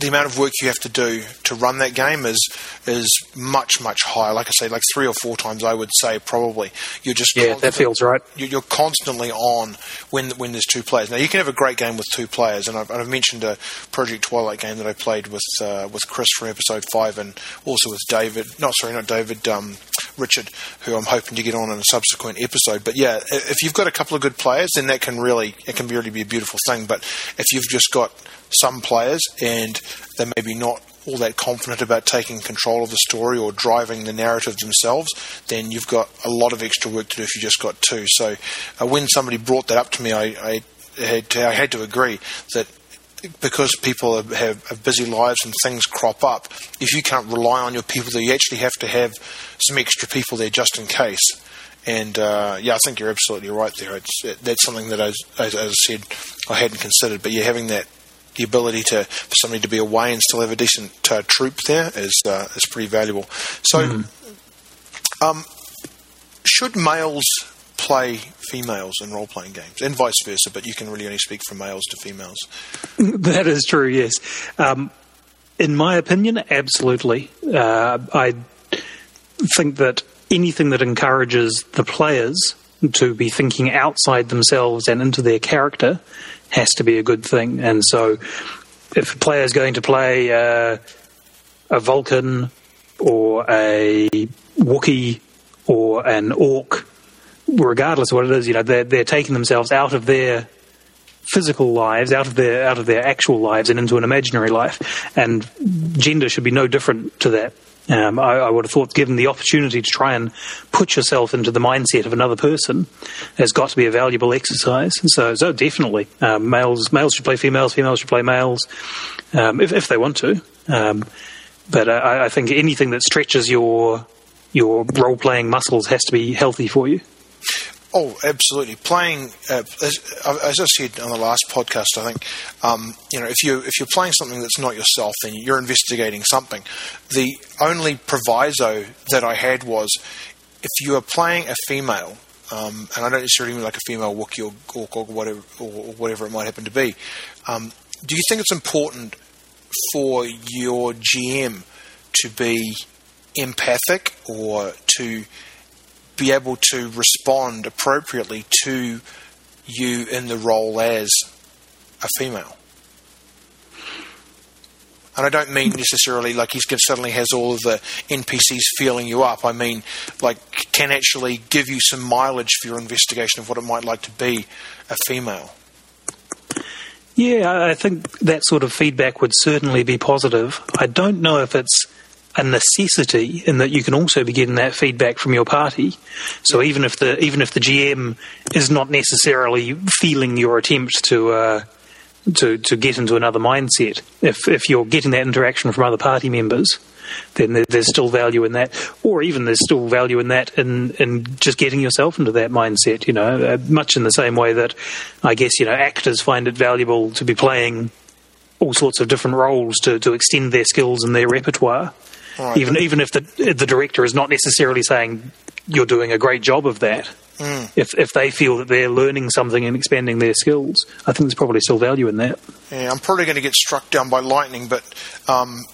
the amount of work you have to do to run that game is is much much higher. Like I say, like three or four times, I would say probably. You're just yeah, that feels right. You're constantly on when when there's two players. Now you can have a great game with two players, and I've, I've mentioned a Project Twilight game that I played with uh, with Chris from episode five, and also with David. Not sorry, not David. Um, Richard, who I'm hoping to get on in a subsequent episode. But yeah, if you've got a couple of good players, then that can really it can really be a beautiful thing. But if you've just got some players and they're maybe not all that confident about taking control of the story or driving the narrative themselves, then you've got a lot of extra work to do if you just got two. So uh, when somebody brought that up to me, I, I, had to, I had to agree that because people have, have, busy lives and things crop up, if you can't rely on your people you actually have to have some extra people there just in case. And uh, yeah, I think you're absolutely right there. It, that's something that, I, as, as I said, I hadn't considered. But yeah, having that the ability to for somebody to be away and still have a decent uh, troop there is uh, is pretty valuable. So, mm. um, should males play females in role playing games and vice versa? But you can really only speak from males to females. That is true. Yes, um, in my opinion, absolutely. Uh, I think that anything that encourages the players to be thinking outside themselves and into their character has to be a good thing. And so, if a player is going to play uh, a Vulcan or a Wookiee or an Orc, regardless of what it is, you know, they're, they're taking themselves out of their physical lives, out of their out of their actual lives, and into an imaginary life. And gender should be no different to that. Um, I, I, would have thought, given the opportunity to try and put yourself into the mindset of another person, has got to be a valuable exercise. So, so definitely, um, males males should play females, females should play males, um, if, if they want to. Um, but I, I think anything that stretches your your role playing muscles has to be healthy for you. Oh, absolutely. Playing, uh, as, as, I said on the last podcast, I think um, you know if you if you're playing something that's not yourself, then you're investigating something. The only proviso that I had was if you are playing a female, um, and I don't necessarily mean like a female Wookiee or, or, or whatever or, whatever it might happen to be. Um, do you think it's important for your GM to be empathic or to be able to respond appropriately to you in the role as a female. And I don't mean necessarily like he suddenly has all of the NPCs feeling you up. I mean, like, can actually give you some mileage for your investigation of what it might like to be a female. Yeah, I think that sort of feedback would certainly be positive. I don't know if it's a necessity in that you can also be getting that feedback from your party. So even if the even if the GM is not necessarily feeling your attempt to uh, to to get into another mindset, if if you're getting that interaction from other party members, then there's still value in that, or even there's still value in that in in just getting yourself into that mindset. You know, uh, much in the same way that I guess you know actors find it valuable to be playing all sorts of different roles to, to extend their skills and their repertoire. Right. Even even if the the director is not necessarily saying you're doing a great job of that, mm. if if they feel that they're learning something and expanding their skills, I think there's probably still value in that. Yeah, I'm probably going to get struck down by lightning, but um,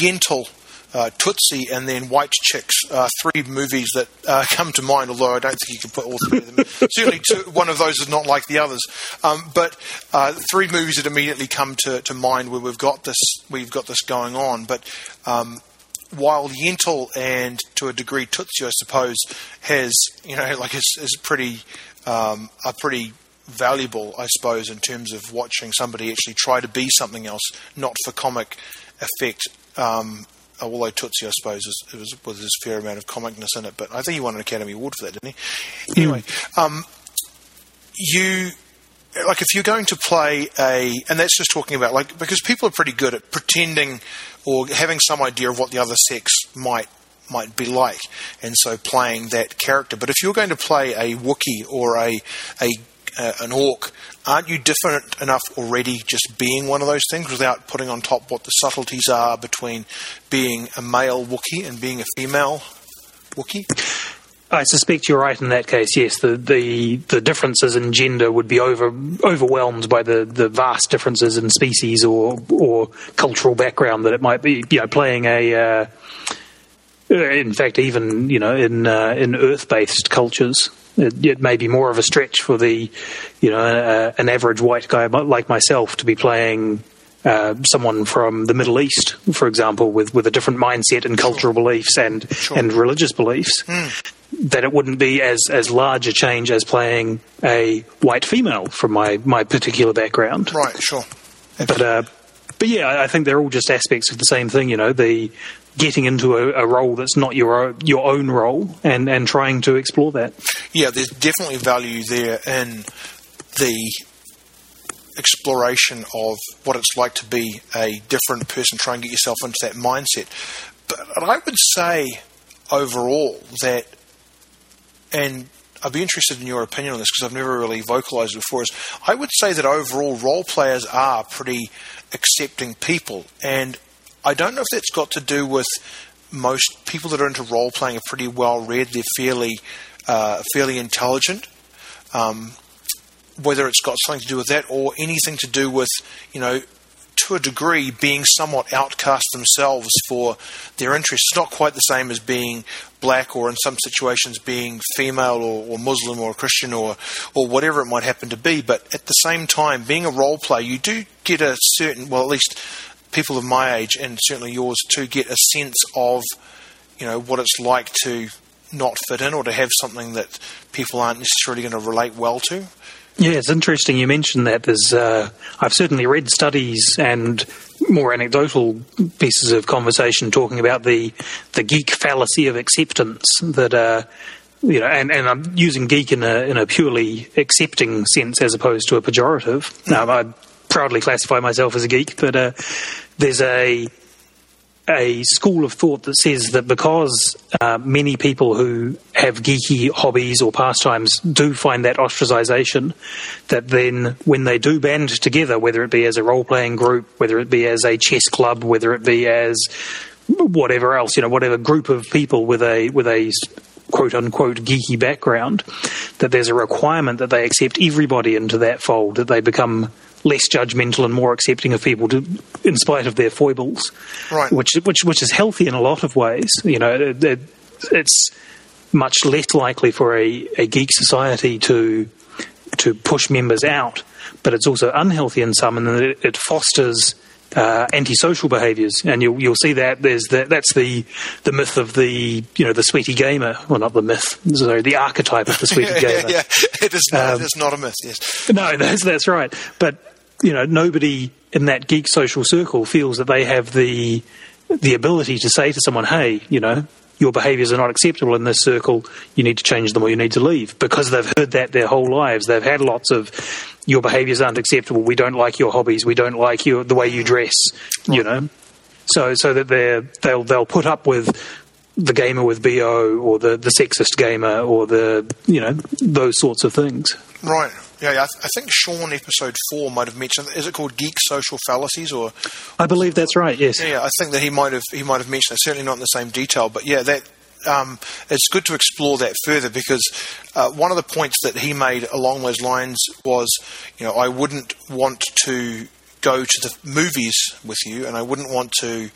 Yentl. Uh, Tootsie and then White Chicks, uh, three movies that uh, come to mind. Although I don't think you can put all three of them. Certainly, two, one of those is not like the others. Um, but uh, three movies that immediately come to, to mind where we've got this we've got this going on. But um, while Yentl and to a degree Tootsie, I suppose, has you know like is, is pretty um, are pretty valuable, I suppose, in terms of watching somebody actually try to be something else, not for comic effect. Um, although Tootsie, I suppose, is, it was with his fair amount of comicness in it, but I think he won an Academy Award for that, didn't he? Anyway, um, you like if you're going to play a, and that's just talking about like because people are pretty good at pretending or having some idea of what the other sex might might be like, and so playing that character. But if you're going to play a Wookiee or a a uh, an orc, aren't you different enough already just being one of those things without putting on top what the subtleties are between being a male Wookiee and being a female Wookiee? I suspect you're right in that case. Yes, the the, the differences in gender would be over overwhelmed by the, the vast differences in species or or cultural background that it might be. You know, playing a uh, in fact, even you know, in uh, in Earth-based cultures, it, it, may be more of a stretch for the, you know, uh, an average white guy like myself to be playing uh, someone from the Middle East, for example, with, with a different mindset and cultural sure. beliefs and sure. and religious beliefs. Mm. That it wouldn't be as, as large a change as playing a white female from my, my particular background. Right, sure. But uh, but yeah, I think they're all just aspects of the same thing. You know, the getting into a, a, role that's not your your own role and and trying to explore that. Yeah, there's definitely value there in the exploration of what it's like to be a different person, try and get yourself into that mindset. But I would say overall that, and I'd be interested in your opinion on this because I've never really vocalized before. Is I would say that overall role players are pretty accepting people, and I don't know if that's got to do with most people that are into role playing are pretty well read. They're fairly uh, fairly intelligent. Um, whether it's got something to do with that or anything to do with you know to a degree being somewhat outcast themselves for their interests. It's not quite the same as being black or in some situations being female or, or, Muslim or Christian or or whatever it might happen to be. But at the same time, being a role player, you do get a certain well at least people of my age and certainly yours to get a sense of you know what it's like to not fit in or to have something that people aren't necessarily going to relate well to. Yeah, it's interesting you mentioned that. There's, uh, I've certainly read studies and more anecdotal pieces of conversation talking about the the geek fallacy of acceptance that. Uh, you know, and, and I'm using geek in a in a purely accepting sense as opposed to a pejorative. Mm. I proudly classify myself as a geek, but uh, there's a a school of thought that says that because uh, many people who have geeky hobbies or pastimes do find that ostracization, that then when they do band together, whether it be as a role playing group, whether it be as a chess club, whether it be as whatever else, you know, whatever group of people with a with a quote unquote geeky background, that there's a requirement that they accept everybody into that fold, that they become less judgmental and more accepting of people, to, in spite of their foibles, right. which which which is healthy in a lot of ways. You know, it, it, it's much less likely for a, a geek society to to push members out, but it's also unhealthy in some, and it, it fosters. Uh, antisocial behaviours, and you'll you'll see that there's the, that's the the myth of the you know the sweetie gamer, well not the myth, sorry, the archetype of the sweetie yeah, gamer. Yeah, yeah, it is not, um, it is not a myth. Yes, no, that's that's right. But you know, nobody in that geek social circle feels that they have the the ability to say to someone, "Hey, you know, your behaviours are not acceptable in this circle. You need to change them, or you need to leave," because they've heard that their whole lives. They've had lots of your behaviours aren't acceptable. We don't like your hobbies. We don't like your the way you dress. You know, so so that they they'll they'll put up with the gamer with bo or the the sexist gamer or the you know those sorts of things. Right. Yeah, I, th- I, think Sean, episode four, might have mentioned. Is it called Geek Social Fallacies? Or I believe that's right. Yes. Yeah, I think that he might have he might have mentioned it. Certainly not in the same detail, but yeah, that um, it's good to explore that further because uh, one of the points that he made along those lines was, you know, I wouldn't want to go to the movies with you, and I wouldn't want to,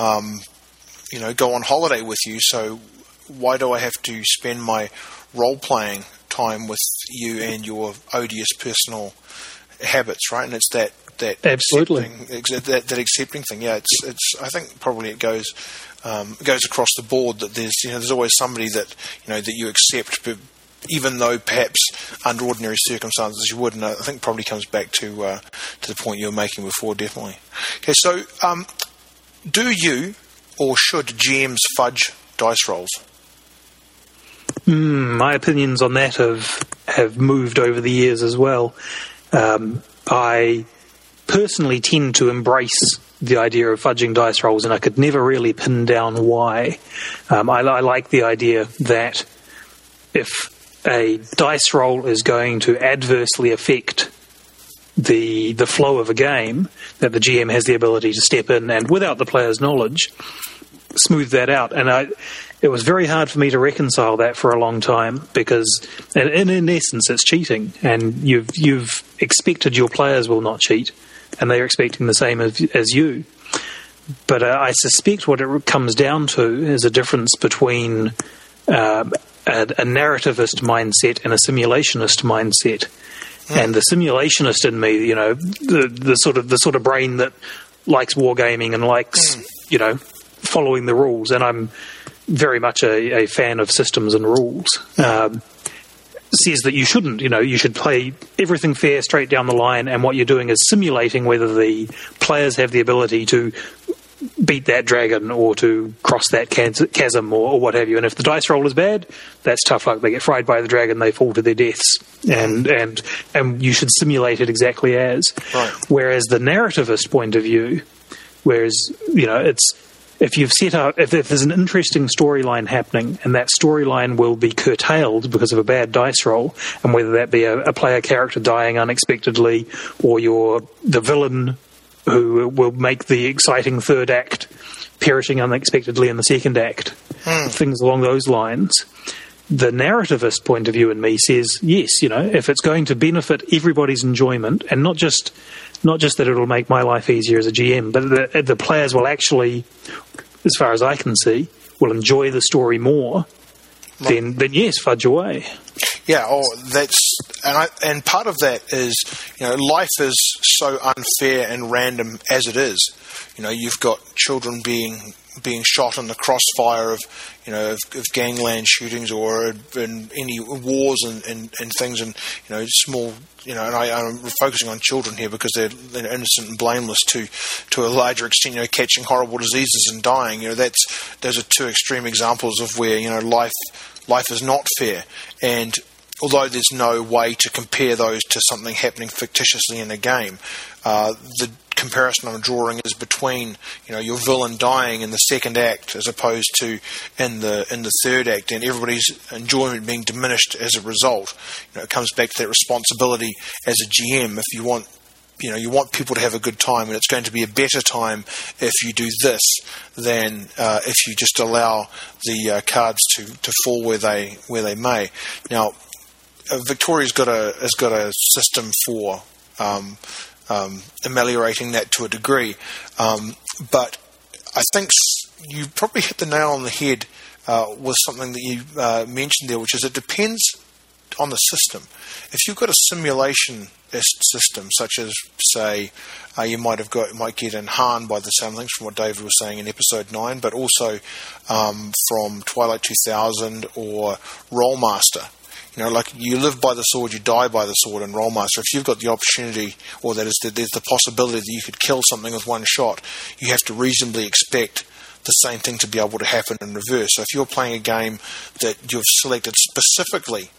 um, you know, go on holiday with you. So why do I have to spend my role playing time with you and your odious personal habits, right? And it's that that absolutely accepting, that, that accepting thing. Yeah, it's it's. I think probably it goes um, it goes across the board that there's you know there's always somebody that you know that you accept, but even though perhaps under ordinary circumstances you wouldn't. I think probably comes back to uh, to the point you were making before. Definitely. Okay, so um, do you or should GMs fudge dice rolls? Mm, my opinions on that have have moved over the years as well. Um, I personally tend to embrace the idea of fudging dice rolls, and I could never really pin down why. Um, I, I like the idea that if a dice roll is going to adversely affect the the flow of a game, that the GM has the ability to step in and, without the player's knowledge, smooth that out. And I, it was very hard for me to reconcile that for a long time because, in, in essence, it's cheating, and you've you've expected your players will not cheat, and they're expecting the same as, as you. But uh, I suspect what it comes down to is a difference between um, a, a narrativist mindset and a simulationist mindset. And the simulationist in me, you know, the the sort of the sort of brain that likes wargaming and likes, you know, following the rules. And I'm very much a, a fan of systems and rules. Um, says that you shouldn't. You know, you should play everything fair straight down the line, and what you're doing is simulating whether the players have the ability to beat that dragon or to cross that chasm or, or, what have you. And if the dice roll is bad, that's tough luck. They get fried by the dragon, they fall to their deaths, and and and you should simulate it exactly as. Right. Whereas the narrativist point of view, whereas you know it's if you've set out if, if there's an interesting storyline happening and that storyline will be curtailed because of a bad dice roll and whether that be a, a player character dying unexpectedly or you're the villain who will make the exciting third act perishing unexpectedly in the second act, mm. things along those lines. The narrativist point of view in me says yes. You know, if it's going to benefit everybody's enjoyment, and not just not just that it'll make my life easier as a GM, but the, the players will actually, as far as I can see, will enjoy the story more. Then, then yes, fudge away. Yeah, oh, that's and I, and part of that is you know life is so unfair and random as it is. You know, you've got children being being shot in the crossfire of you know of, of gangland shootings or in any wars and, and, and things and you know small you know and I, am focusing on children here because they're, innocent and blameless to to a larger extent you know catching horrible diseases and dying. You know that's those are two extreme examples of where you know life life is not fair. And although there's no way to compare those to something happening fictitiously in a game, uh, the comparison I'm drawing is between you know your villain dying in the second act as opposed to in the in the third act, and everybody's enjoyment being diminished as a result. You know, it comes back to that responsibility as a GM. If you want you know you want people to have a good time, and it's going to be a better time if you do this than uh, if you just allow the uh, cards to, to fall where they where they may. Now, uh, Victoria's got a has got a system for um, um, ameliorating that to a degree, um, but I think you probably hit the nail on the head uh, with something that you uh, mentioned there, which is it depends on the system. If you've got a simulation system, such as say uh, you might have got might get in Han by the same things from what David was saying in episode nine, but also um, from Twilight 2000 or Rolemaster you know, like you live by the sword, you die by the sword in Rolemaster. If you've got the opportunity, or that is, that there's the possibility that you could kill something with one shot, you have to reasonably expect the same thing to be able to happen in reverse. So if you're playing a game that you've selected specifically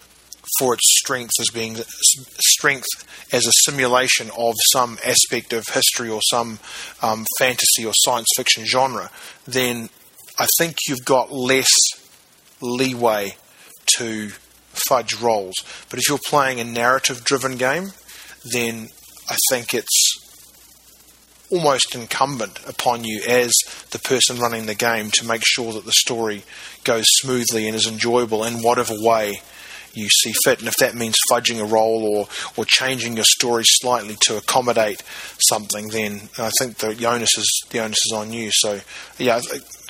for its strength as being strength as a simulation of some aspect of history or some um, fantasy or science fiction genre, then I think you've got less leeway to fudge rolls. But if you're playing a narrative driven game, then I think it's almost incumbent upon you as the person running the game to make sure that the story goes smoothly and is enjoyable in whatever way you see fit. And if that means fudging a roll or, or changing your story slightly to accommodate something, then I think the onus is the onus is on you. So yeah,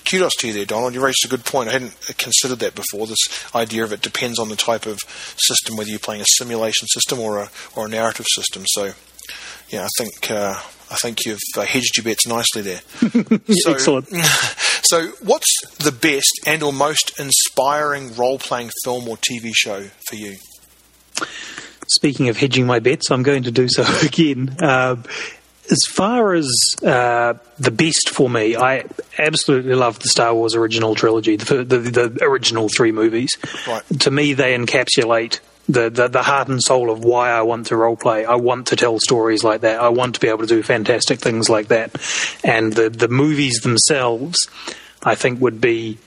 kudos to you there, Donald. You raised a good point. I hadn't considered that before. This idea of it depends on the type of system, whether you're playing a simulation system or a or a narrative system. So, yeah, I think uh, I think you've uh, hedged your bets nicely there. so, Excellent. So, what's the best and or most inspiring role playing film or TV show for you? Speaking of hedging my bets, I'm going to do so again. Uh, as far as uh, the best for me, I absolutely love the Star Wars original trilogy, the, the, the original three movies. Right. To me, they encapsulate the, the, the heart and soul of why I want to role play. I want to tell stories like that. I want to be able to do fantastic things like that. And the the movies themselves, I think, would be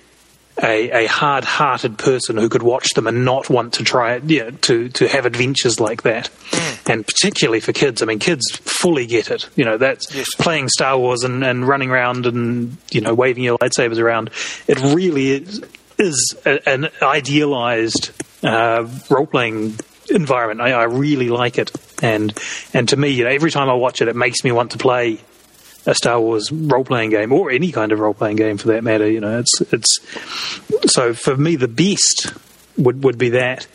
a, a hard-hearted person who could watch them and not want to try it, yeah, to to have adventures like that, mm. and particularly for kids. I mean, kids fully get it. You know, that's yes. playing Star Wars and, and running around and you know waving your lightsabers around. It really is, is a, an idealized uh, role-playing environment. I, I really like it, and and to me, you know, every time I watch it, it makes me want to play a Star Wars role playing game or any kind of role playing game for that matter. You know, it's it's so for me the best would would be that.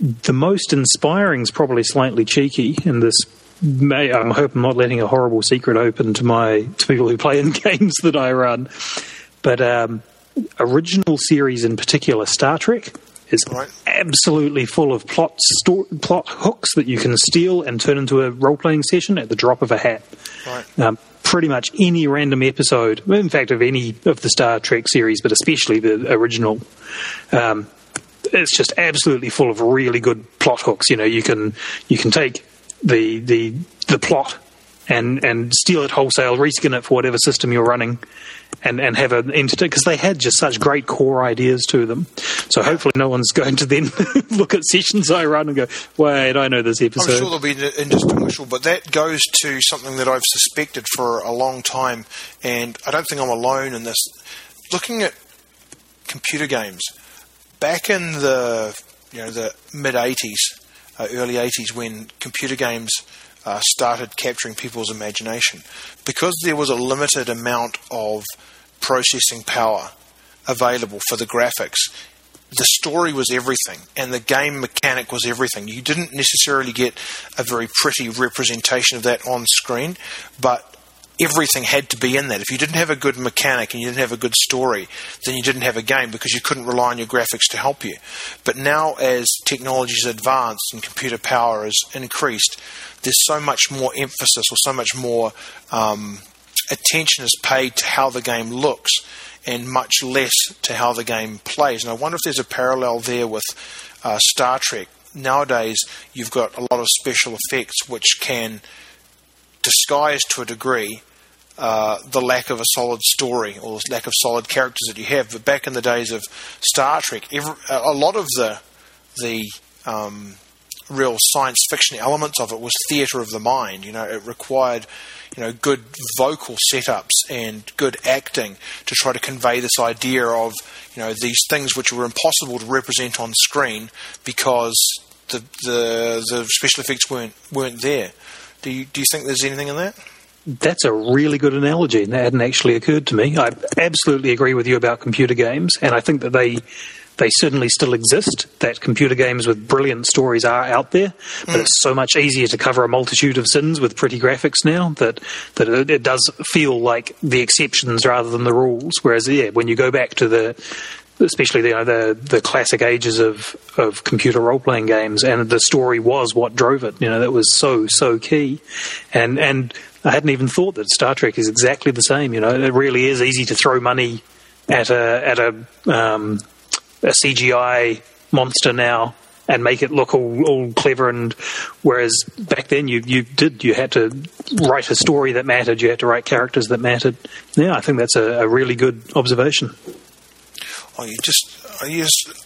The most inspiring is probably slightly cheeky in this. May, I hope I'm not letting a horrible secret open to my to people who play in games that I run, but um, original series in particular, Star Trek is right. absolutely full of plot sto- plot hooks that you can steal and turn into a role playing session at the drop of a hat. Right. Um, pretty much any random episode, in fact, of any of the Star Trek series, but especially the original. Um, it's just absolutely full of really good plot hooks. You know, you can you can take the the the plot and and steal it wholesale, reskin it for whatever system you're running, and and have an entity because they had just such great core ideas to them. So hopefully, no one's going to then look at sessions I run and go, "Wait, I know this episode." I'm sure they'll be indistinguishable, but that goes to something that I've suspected for a long time, and I don't think I'm alone in this. Looking at computer games back in the you know the mid '80s, uh, early '80s, when computer games uh, started capturing people's imagination. Because there was a limited amount of processing power available for the graphics, the story was everything and the game mechanic was everything. You didn't necessarily get a very pretty representation of that on screen, but everything had to be in that. If you didn't have a good mechanic and you didn't have a good story, then you didn't have a game because you couldn't rely on your graphics to help you. But now, as technology has advanced and computer power has increased, there's so much more emphasis or so much more um, attention is paid to how the game looks and much less to how the game plays. And I wonder if there's a parallel there with uh, Star Trek. Nowadays, you've got a lot of special effects which can disguise to a degree uh, the lack of a solid story or the lack of solid characters that you have. But back in the days of Star Trek, every, a lot of the the um, real science fiction elements of it was theatre of the mind. You know, it required you know good vocal setups and good acting to try to convey this idea of you know these things which were impossible to represent on screen because the the, the special effects weren't weren't there. Do you do you think there's anything in that? That's a really good analogy, and that hadn't actually occurred to me. I absolutely agree with you about computer games, and I think that they they certainly still exist. That computer games with brilliant stories are out there, but mm. it's so much easier to cover a multitude of sins with pretty graphics now that that it, it does feel like the exceptions rather than the rules. Whereas, yeah, when you go back to the especially the, you know, the the classic ages of of computer role playing games, and the story was what drove it. You know, that was so so key, and and I hadn't even thought that Star Trek is exactly the same. You know, it really is easy to throw money at a at a um, a CGI monster now and make it look all, all clever and whereas back then you you did you had to write a story that mattered you had to write characters that mattered. Yeah I think that's a, a really good observation. Oh you just you just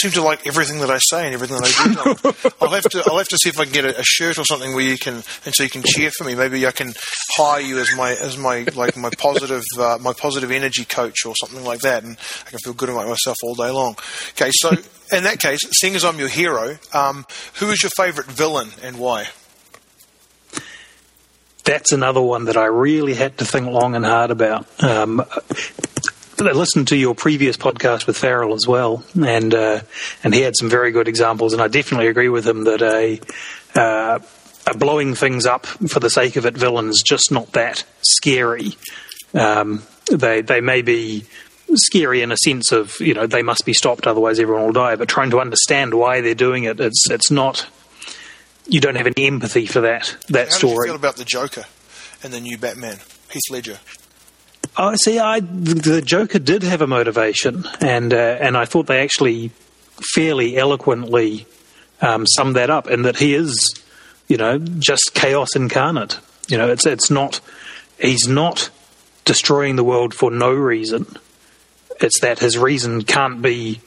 seem to like everything that I say and everything that I do. I'll have to I'll have to see if I can get a, a, shirt or something where you can and so you can cheer for me. Maybe I can hire you as my as my like my positive uh, my positive energy coach or something like that, and I can feel good about myself all day long. Okay, so in that case, seeing as I'm your hero, um, who is your favourite villain and why? That's another one that I really had to think long and hard about. Um, listened to your previous podcast with Farrell as well, and uh, and he had some very good examples, and I definitely agree with him that a, uh, a blowing things up for the sake of it villain's just not that scary. Um, they they may be scary in a sense of you know they must be stopped, otherwise everyone will die. But trying to understand why they're doing it, it's it's not. You don't have any empathy for that that How story. How do you feel about the Joker and the new Batman, Heath Ledger? Oh, see, I the Joker did have a motivation, and uh, and I thought they actually fairly eloquently um, summed that up, and that he is, you know, just chaos incarnate. You know, it's it's not he's not destroying the world for no reason. It's that his reason can't be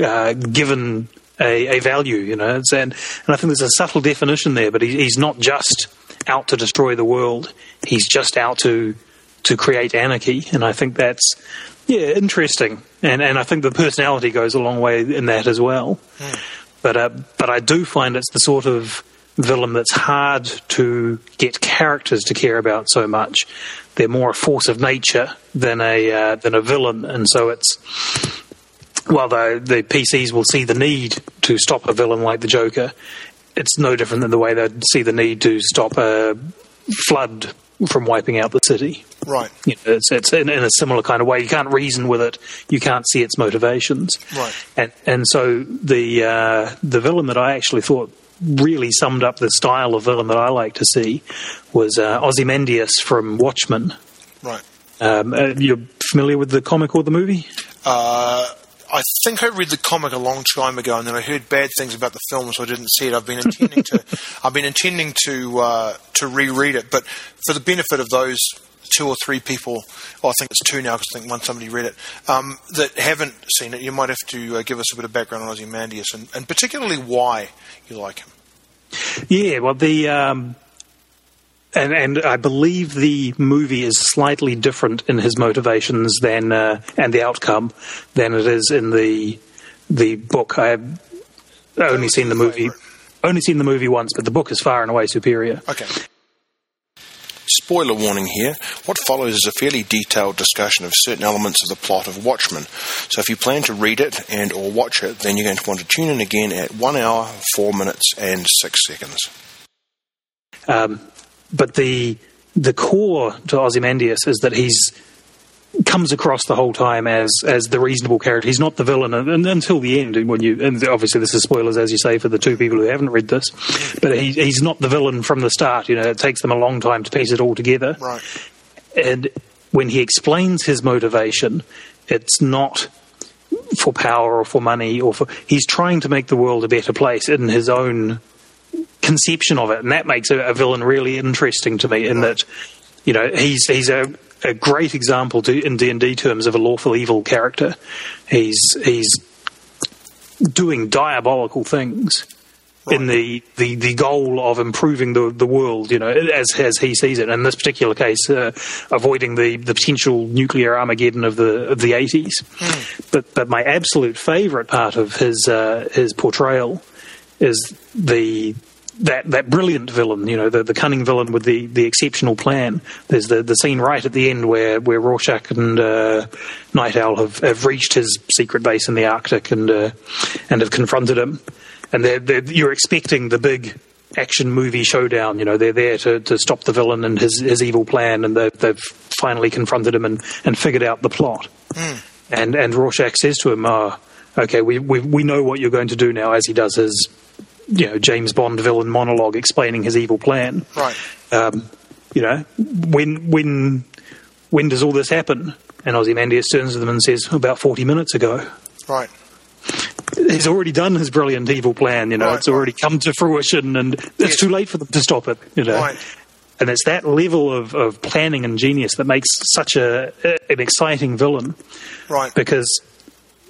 uh, given a, a, value. You know, it's, and and I think there's a subtle definition there, but he, he's not just out to destroy the world. He's just out to to create anarchy, and I think that's yeah interesting, and and I think the personality goes a long way in that as well. Mm. But uh, but I do find it's the sort of villain that's hard to get characters to care about so much. They're more a force of nature than a uh, than a villain, and so it's while the the PCs will see the need to stop a villain like the Joker, it's no different than the way they'd see the need to stop a flood from wiping out the city. Right. You know, it's, it's in, in, a similar kind of way. You can't reason with it. You can't see its motivations. Right. And and so the uh, the villain that I actually thought really summed up the style of villain that I like to see was uh, Ozymandias from Watchmen. Right. Um, uh, you're familiar with the comic or the movie? Uh, I think I read the comic a long time ago, and then I heard bad things about the film, so I didn't see it. I've been intending to, I've been intending to uh, to reread it, but for the benefit of those two or three people, well, I think it's two now because I think one somebody read it, um, that haven't seen it, you might have to uh, give us a bit of background on Ozymandias and, and particularly why you like him. Yeah, well, the um, and and I believe the movie is slightly different in his motivations than uh, and the outcome than it is in the the book. I've only seen the movie, only seen the movie once, but the book is far and away superior. Okay. Spoiler warning here. What follows is a fairly detailed discussion of certain elements of the plot of Watchmen. So if you plan to read it and or watch it, then you're going to want to tune in again at one hour, four minutes, and six seconds. Um, but the the core to Ozymandias is that he's comes across the whole time as as the reasonable character. He's not the villain and, until the end. When you and obviously this is spoilers as you say for the two people who haven't read this, but he, he's not the villain from the start. You know, it takes them a long time to piece it all together. Right. And when he explains his motivation, it's not for power or for money or for he's trying to make the world a better place in his own conception of it, and that makes a, a villain really interesting to me. In that, you know, he's he's a a great example to, in D and D terms of a lawful evil character. He's he's doing diabolical things right. in the, the, the goal of improving the the world. You know, as as he sees it. In this particular case, uh, avoiding the, the potential nuclear Armageddon of the of the eighties. Mm. But but my absolute favourite part of his uh, his portrayal is the that that brilliant villain, you know, the, the cunning villain with the, the exceptional plan. There's the, the scene right at the end where, where Rorschach and uh, Night Owl have, have reached his secret base in the Arctic and uh, and have confronted him. And they're, they're, you're expecting the big action movie showdown. You know, they're there to, to stop the villain and his, his evil plan, and they've, they've finally confronted him and, and figured out the plot. Mm. And and Rorschach says to him, oh, "Okay, we, we we know what you're going to do now," as he does his you know James Bond villain monologue explaining his evil plan. Right. Um, you know when when when does all this happen? And Ozymandias turns to them and says, "About forty minutes ago." Right. He's already done his brilliant evil plan. You know, right, it's already right. come to fruition, and it's yes. too late for them to stop it. You know. Right. And it's that level of, of planning and genius that makes such a, an exciting villain. Right. Because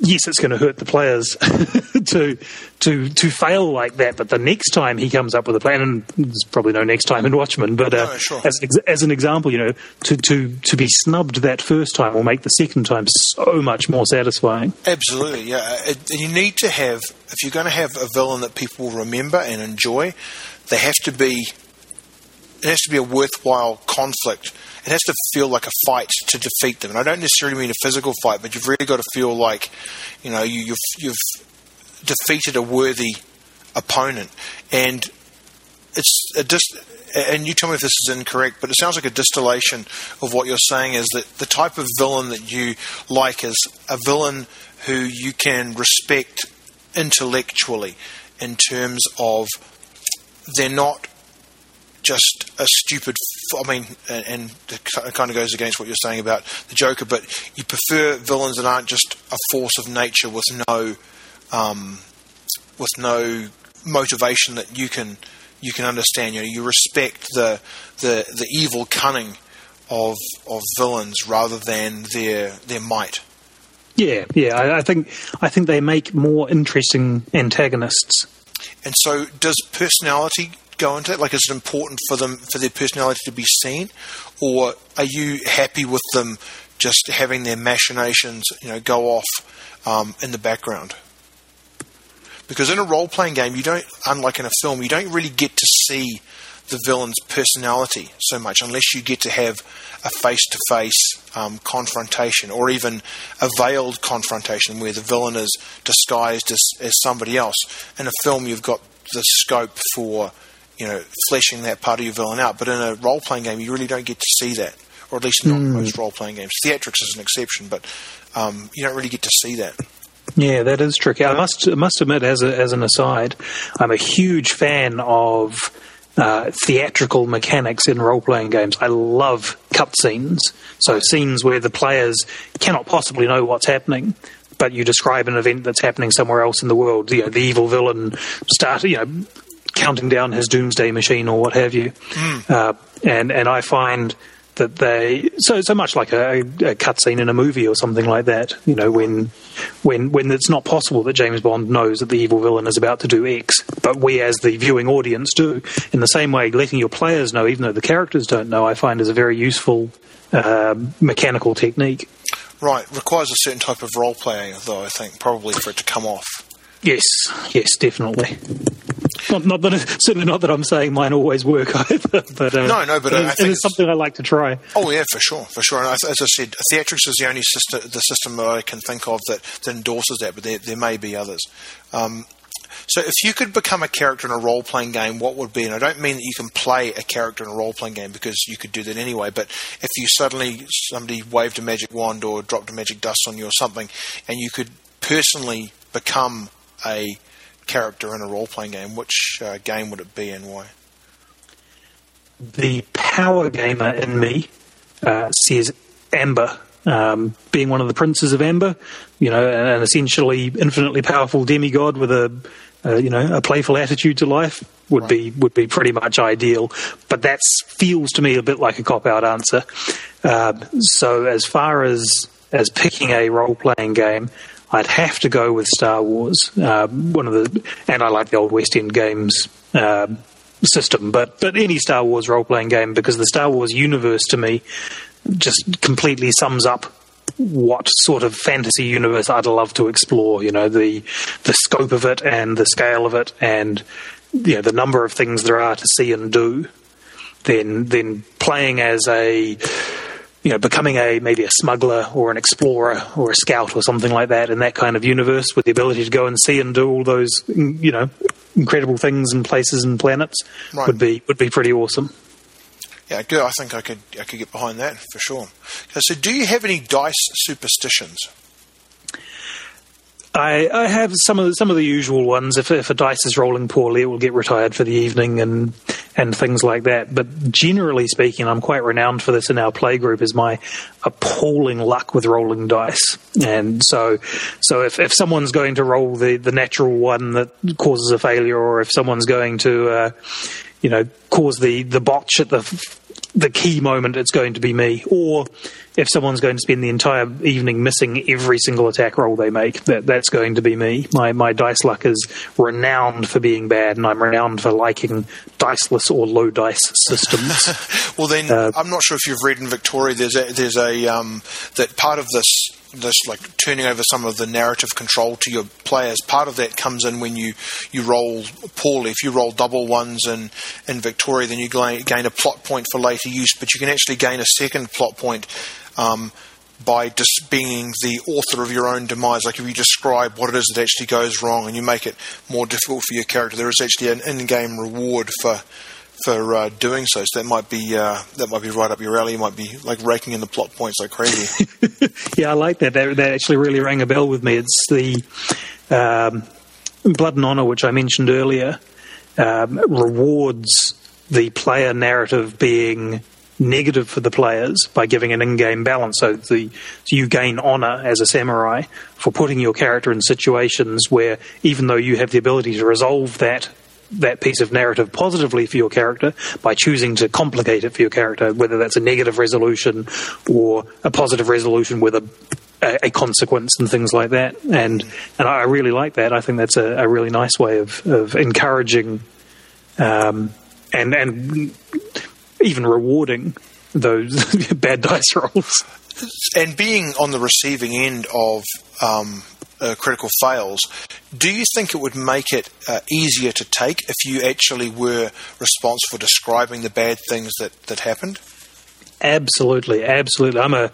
yes, it's going to hurt the players to to to fail like that. But the next time he comes up with a plan, and there's probably no next time in Watchmen, but uh, no, sure. as as an example, you know, to to to be snubbed that first time will make the second time so much more satisfying. Absolutely, yeah. It, you need to have if you're going to have a villain that people will remember and enjoy, they have to be. It has to be a worthwhile conflict it has to feel like a fight to defeat them. And I don't necessarily mean a physical fight, but you've really got to feel like, you know, you, have you've defeated a worthy opponent, and it's a dist- and you tell me if this is incorrect, but it sounds like a distillation of what you're saying is that the type of villain that you like is a villain who you can respect intellectually in terms of they're not just a stupid. I mean, and it kind of goes against what you're saying about the Joker, but you prefer villains that aren't just a force of nature with no, um, with no motivation that you can you can understand. You know, you respect the the the evil cunning of of villains rather than their their might. Yeah, yeah. I, I think I think they make more interesting antagonists. And so, does personality go into it? Like, is it important for them for their personality to be seen, or are you happy with them just having their machinations, you know, go off um, in the background? Because in a role playing game, you don't, unlike in a film, you don't really get to see the villain's personality so much unless you get to have a face to face confrontation or even a veiled confrontation where the villain is disguised as, as somebody else. In a film, you've got the scope for you know fleshing that part of your villain out, but in a role playing game, you really don't get to see that, or at least not mm. most role playing games. Theatrix is an exception, but um, you don't really get to see that. Yeah, that is tricky. I must must admit, as a, as an aside, I'm a huge fan of uh, theatrical mechanics in role playing games. I love cutscenes, so scenes where the players cannot possibly know what's happening. But you describe an event that's happening somewhere else in the world. You know, the evil villain start, you know, counting down his doomsday machine or what have you. Mm. Uh, and and I find that they so so much like a, a cutscene in a movie or something like that. You know, when when when it's not possible that James Bond knows that the evil villain is about to do X, but we as the viewing audience do. In the same way, letting your players know, even though the characters don't know, I find is a very useful uh, mechanical technique. Right, requires a certain type of role playing, though. I think probably for it to come off. Yes, yes, definitely. Not, not that certainly not that I'm saying mine always work either. But uh, no, no, but it, is, it is something I like to try. Oh yeah, for sure, for sure. And as I said, Theatrix is the only system, the system that I can think of that, that endorses that, but there, there may be others. Um, so, if you could become a character in a role playing game, what would be? And I don't mean that you can play a character in a role playing game because you could do that anyway. But if you suddenly somebody waved a magic wand or dropped a magic dust on you or something, and you could personally become a character in a role playing game, which uh, game would it be and why? The power gamer in me uh, says Amber. Um, being one of the princes of Amber, you know, an essentially infinitely powerful demigod with a, uh, you know, a playful attitude to life would right. be would be pretty much ideal. But that feels to me a bit like a cop out answer. Uh, so as far as as picking a role playing game, I'd have to go with Star Wars. Uh, one of the, and I like the old West End games uh, system, but but any Star Wars role playing game because the Star Wars universe to me just completely sums up what sort of fantasy universe I'd love to explore. You know, the the scope of it and the scale of it, and you know, the number of things there are to see and do. Then then playing as a you know, becoming a maybe a smuggler or an explorer or a scout or something like that in that kind of universe with the ability to go and see and do all those, you know, incredible things and places and planets right. would be would be pretty awesome. Yeah, good. I think I could I could get behind that for sure. So, do you have any dice superstitions? I, I have some of the, some of the usual ones. If, if a dice is rolling poorly, it will get retired for the evening and and things like that. But generally speaking, I'm quite renowned for this in our playgroup is my appalling luck with rolling dice. And so so if, if someone's going to roll the, the natural one that causes a failure, or if someone's going to uh, you know cause the the botch at the the key moment, it's going to be me. Or if someone's going to spend the entire evening missing every single attack roll they make, that that's going to be me. My my dice luck is renowned for being bad, and I'm renowned for liking diceless or low dice systems. well, then uh, I'm not sure if you've read in Victoria. There's a there's a um, that part of this this like turning over some of the narrative control to your players. Part of that comes in when you, you roll poorly. If you roll double ones in, in Victoria, then you gain a plot point for later use, but you can actually gain a second plot point um, by just being the author of your own demise. Like if you describe what it is that actually goes wrong and you make it more difficult for your character, there is actually an in-game reward for for uh, doing so. So that might be uh, that might be right up your alley. You might be like raking in the plot points like crazy. yeah, I like that. that. that. actually really rang a bell with me. It's the um, Blood and Honor, which I mentioned earlier, um, rewards the player narrative being negative for the players by giving an in-game balance. So, the, so you gain honor as a samurai for putting your character in situations where, even though you have the ability to resolve that that piece of narrative positively for your character by choosing to complicate it for your character, whether that's a negative resolution or a positive resolution with a a, a consequence and things like that. And and I really like that. I think that's a, a really nice way of of encouraging um, and and even rewarding those bad dice rolls. And being on the receiving end of um, uh, critical fails, do you think it would make it uh, easier to take if you actually were responsible for describing the bad things that, that happened? Absolutely, absolutely. I'm a,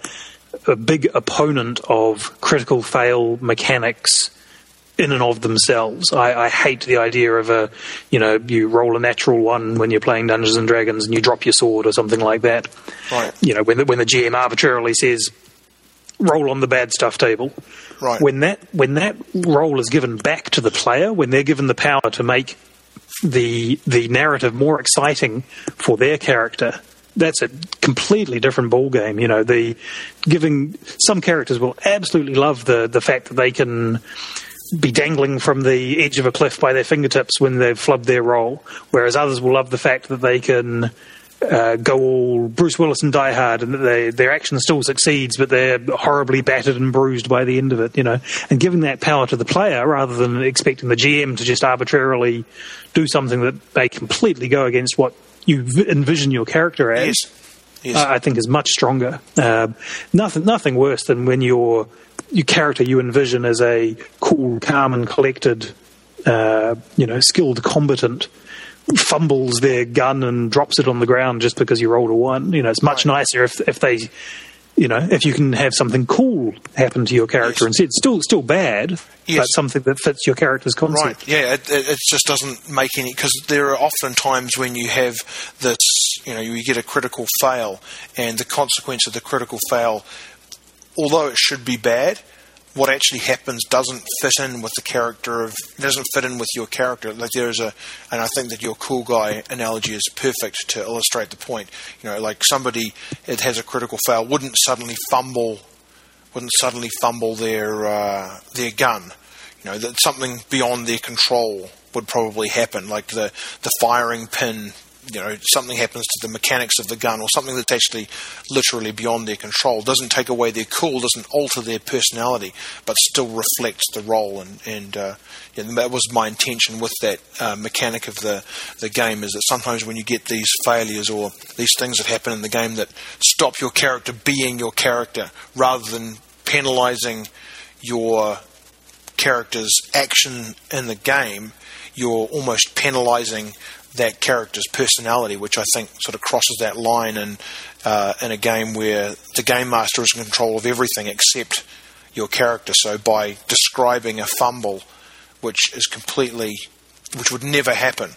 a big opponent of critical fail mechanics in and of themselves. I, I, hate the idea of a, you know, you roll a natural one when you're playing Dungeons and Dragons and you drop your sword or something like that. Right. You know, when the, when the GM arbitrarily says, roll on the bad stuff table. Right. When that when that role is given back to the player, when they're given the power to make the the narrative more exciting for their character, that's a completely different ball game. You know, the giving some characters will absolutely love the the fact that they can be dangling from the edge of a cliff by their fingertips when they've flubbed their role, whereas others will love the fact that they can uh, go all Bruce Willis and Die Hard, and they, their action still succeeds, but they're horribly battered and bruised by the end of it, you know. And giving that power to the player rather than expecting the GM to just arbitrarily do something that may completely go against what you envision your character as. Yes. Yes. I think is much stronger. Uh, nothing, nothing worse than when your your character you envision as a cool, calm, and collected, uh, you know, skilled combatant fumbles their gun and drops it on the ground just because you rolled a one. You know, it's much right. nicer if if they, you know, if you can have something cool happen to your character yes. instead. It's still still bad, yes. but something that fits your character's concept. Right. Yeah. It, it, just doesn't make any because there are often times when you have this, you know, you get a critical fail, and the consequence of the critical fail, although it should be bad, what actually happens doesn't fit in with the character of doesn't fit in with your character. Like there's a, and I think that your cool guy analogy is perfect to illustrate the point. You know, like somebody that has a critical fail wouldn't suddenly fumble, wouldn't suddenly fumble their uh, their gun. You know, that something beyond their control would probably happen, like the the firing pin you know something happens to the mechanics of the gun or something that's actually literally beyond their control doesn't take away their cool doesn't alter their personality but still reflects the role. And and uh, yeah, that was my intention with that uh, mechanic of the the game is that sometimes when you get these failures or these things that happen in the game that stop your character being your character rather than penalizing your character's action in the game you're almost penalizing that character's personality, which I think sort of crosses that line in uh, in a game where the game master is in control of everything except your character. So by describing a fumble, which is completely, which would never happen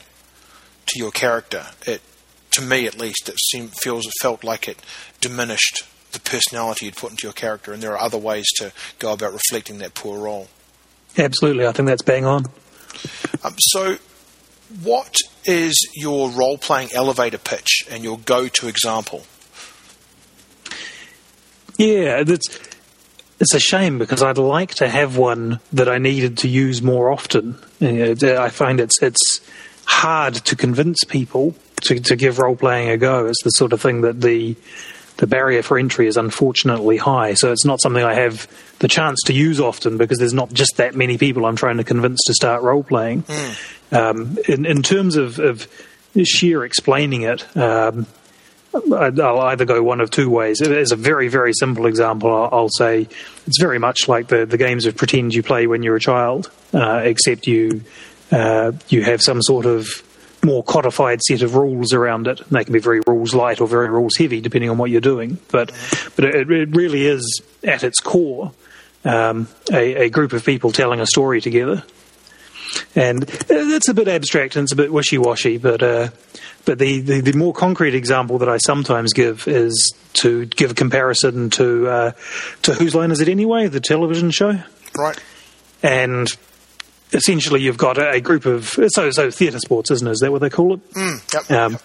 to your character, it to me at least it seemed feels it felt like it diminished the personality you'd put into your character, and there are other ways to go about reflecting that poor role. Absolutely, I think that's bang on. Um, so what is your role playing elevator pitch and your go to example? Yeah, it's it's a shame because I'd like to have one that I needed to use more often. I find it's it's hard to convince people to, to give role playing a go. It's the sort of thing that the the barrier for entry is unfortunately high. So it's not something I have the chance to use often because there's not just that many people I'm trying to convince to start role playing. Mm. Um, in, in terms of, of sheer explaining it, um, I'll either go one of two ways. As a very, very simple example, I'll say it's very much like the, the games of pretend you play when you're a child, uh, except you uh, you have some sort of more codified set of rules around it. And they can be very rules light or very rules heavy, depending on what you're doing. But but it, it really is at its core um, a, a group of people telling a story together. And it's a bit abstract and it's a bit wishy washy, but uh, but the, the, the, more concrete example that I sometimes give is to give a comparison to uh, to Whose Line Is It Anyway, the television show. Right. And essentially you've got a group of so so theatre sports, isn't it? Is that what they call it? Mm, yep, Um, yep.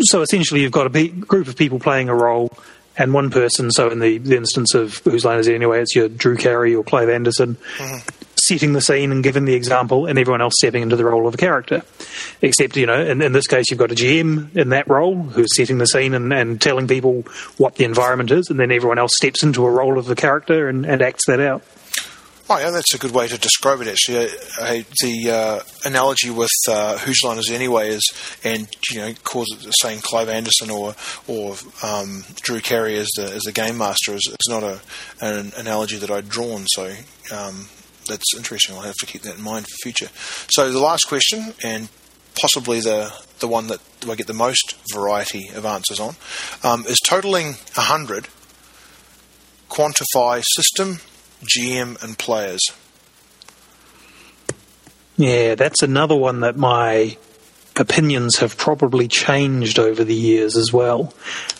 So essentially, you've got a pe- group of people playing a role, and one person. So in the, the instance of whose line is it anyway, it's your Drew Carey or Clive Anderson. Setting the scene and giving the example, and everyone else stepping into the role of a character. Except, you know, in, in this case, you've got a GM in that role who's setting the scene and, and telling people what the environment is, and then everyone else steps into a role of the character and, and acts that out. Oh, yeah, that's a good way to describe it. Actually, uh, uh, the uh, analogy with uh, whose line is it anyway is, and you know, cause it saying Clive Anderson or or um, Drew Carey as the as the game master is it's not a an analogy that I'd drawn. So um, that's interesting. I'll have to keep that in mind for future. So the last question, and possibly the the one that I get the most variety of answers on, um, is totaling hundred. Quantify system, GM, and players. Yeah, that's another one that my opinions have probably changed over the years as well.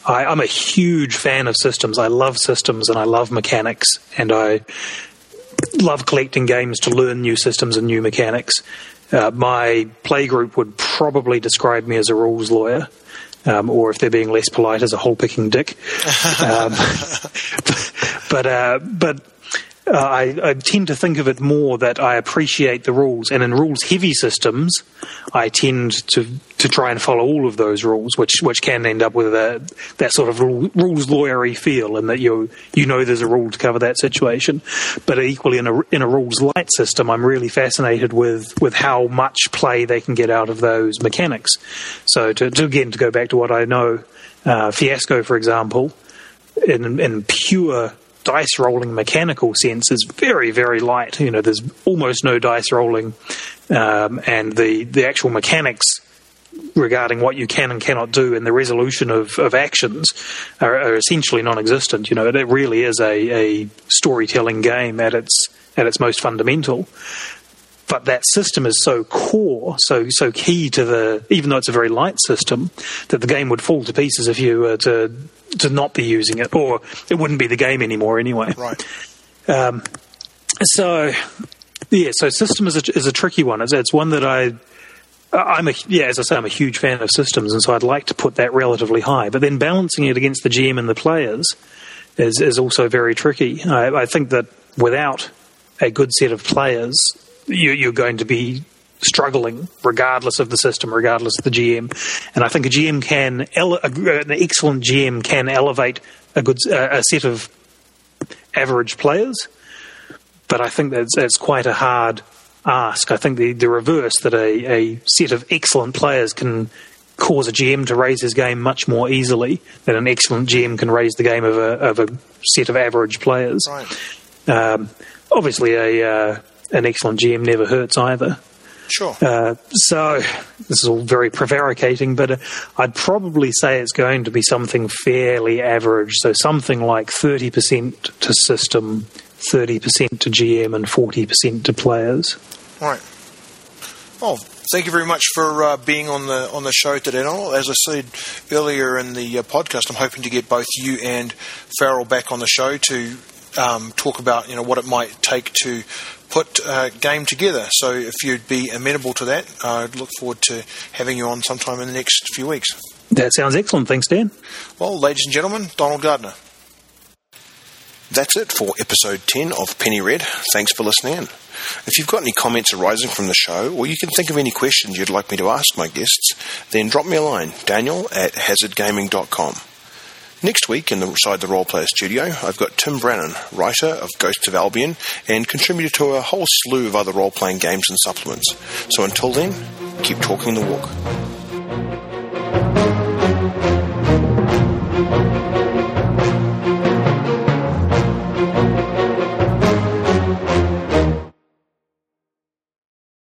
I, I'm a huge fan of systems. I love systems and I love mechanics, and I love collecting games to learn new systems and new mechanics. Uh, my playgroup would probably describe me as a rules lawyer. Um, or if they're being less polite, as a hole picking dick. um, but uh, but uh, I, I tend to think of it more that I appreciate the rules, and in rules heavy systems, I tend to to try and follow all of those rules, which which can end up with a, that sort of rules lawyery feel, and that you you know there's a rule to cover that situation. But equally in a in a rules light system, I'm really fascinated with with how much play they can get out of those mechanics. So to, to again to go back to what I know, uh, Fiasco, for example, in in pure dice rolling mechanical sense is very very light you know there's almost no dice rolling um, and the the actual mechanics regarding what you can and cannot do and the resolution of, of actions are, are essentially non-existent you know it really is a, a storytelling game at its at its most fundamental but that system is so core, so so key to the. Even though it's a very light system, that the game would fall to pieces if you were to to not be using it, or it wouldn't be the game anymore anyway. Right. Um, so yeah, so system is a, is a tricky one. It's, it's one that I. I'm a yeah, as I say, I'm a huge fan of systems, and so I'd like to put that relatively high. But then balancing it against the GM and the players is is also very tricky. I, I think that without a good set of players, you, you're going to be struggling regardless of the system, regardless of the GM. And I think a GM can, ele- an excellent GM can elevate a good uh, a set of average players. But I think that's that's quite a hard ask. I think the, the reverse that a, a set of excellent players can cause a GM to raise his game much more easily than an excellent GM can raise the game of a of a set of average players. Right. Um, obviously, a uh, an excellent GM never hurts either. Sure. Uh, so this is all very prevaricating, but uh, I'd probably say it's going to be something fairly average. So something like thirty percent to system, thirty percent to GM, and forty percent to players. Right. Well, thank you very much for uh, being on the on the show today. Donald. As I said earlier in the uh, podcast, I'm hoping to get both you and Farrell back on the show to um, talk about you know what it might take to put a game together. So if you'd be amenable to that, I'd look forward to having you on sometime in the next few weeks. That sounds excellent. Thanks, Dan. Well, ladies and gentlemen, Donald Gardner. That's it for episode 10 of Penny Red. Thanks for listening in. If you've got any comments arising from the show, or you can think of any questions you'd like me to ask my guests, then drop me a line, daniel at hazardgaming.com. Next week, inside the Role Player Studio, I've got Tim Brannan, writer of Ghosts of Albion and contributor to a whole slew of other role playing games and supplements. So until then, keep talking the walk.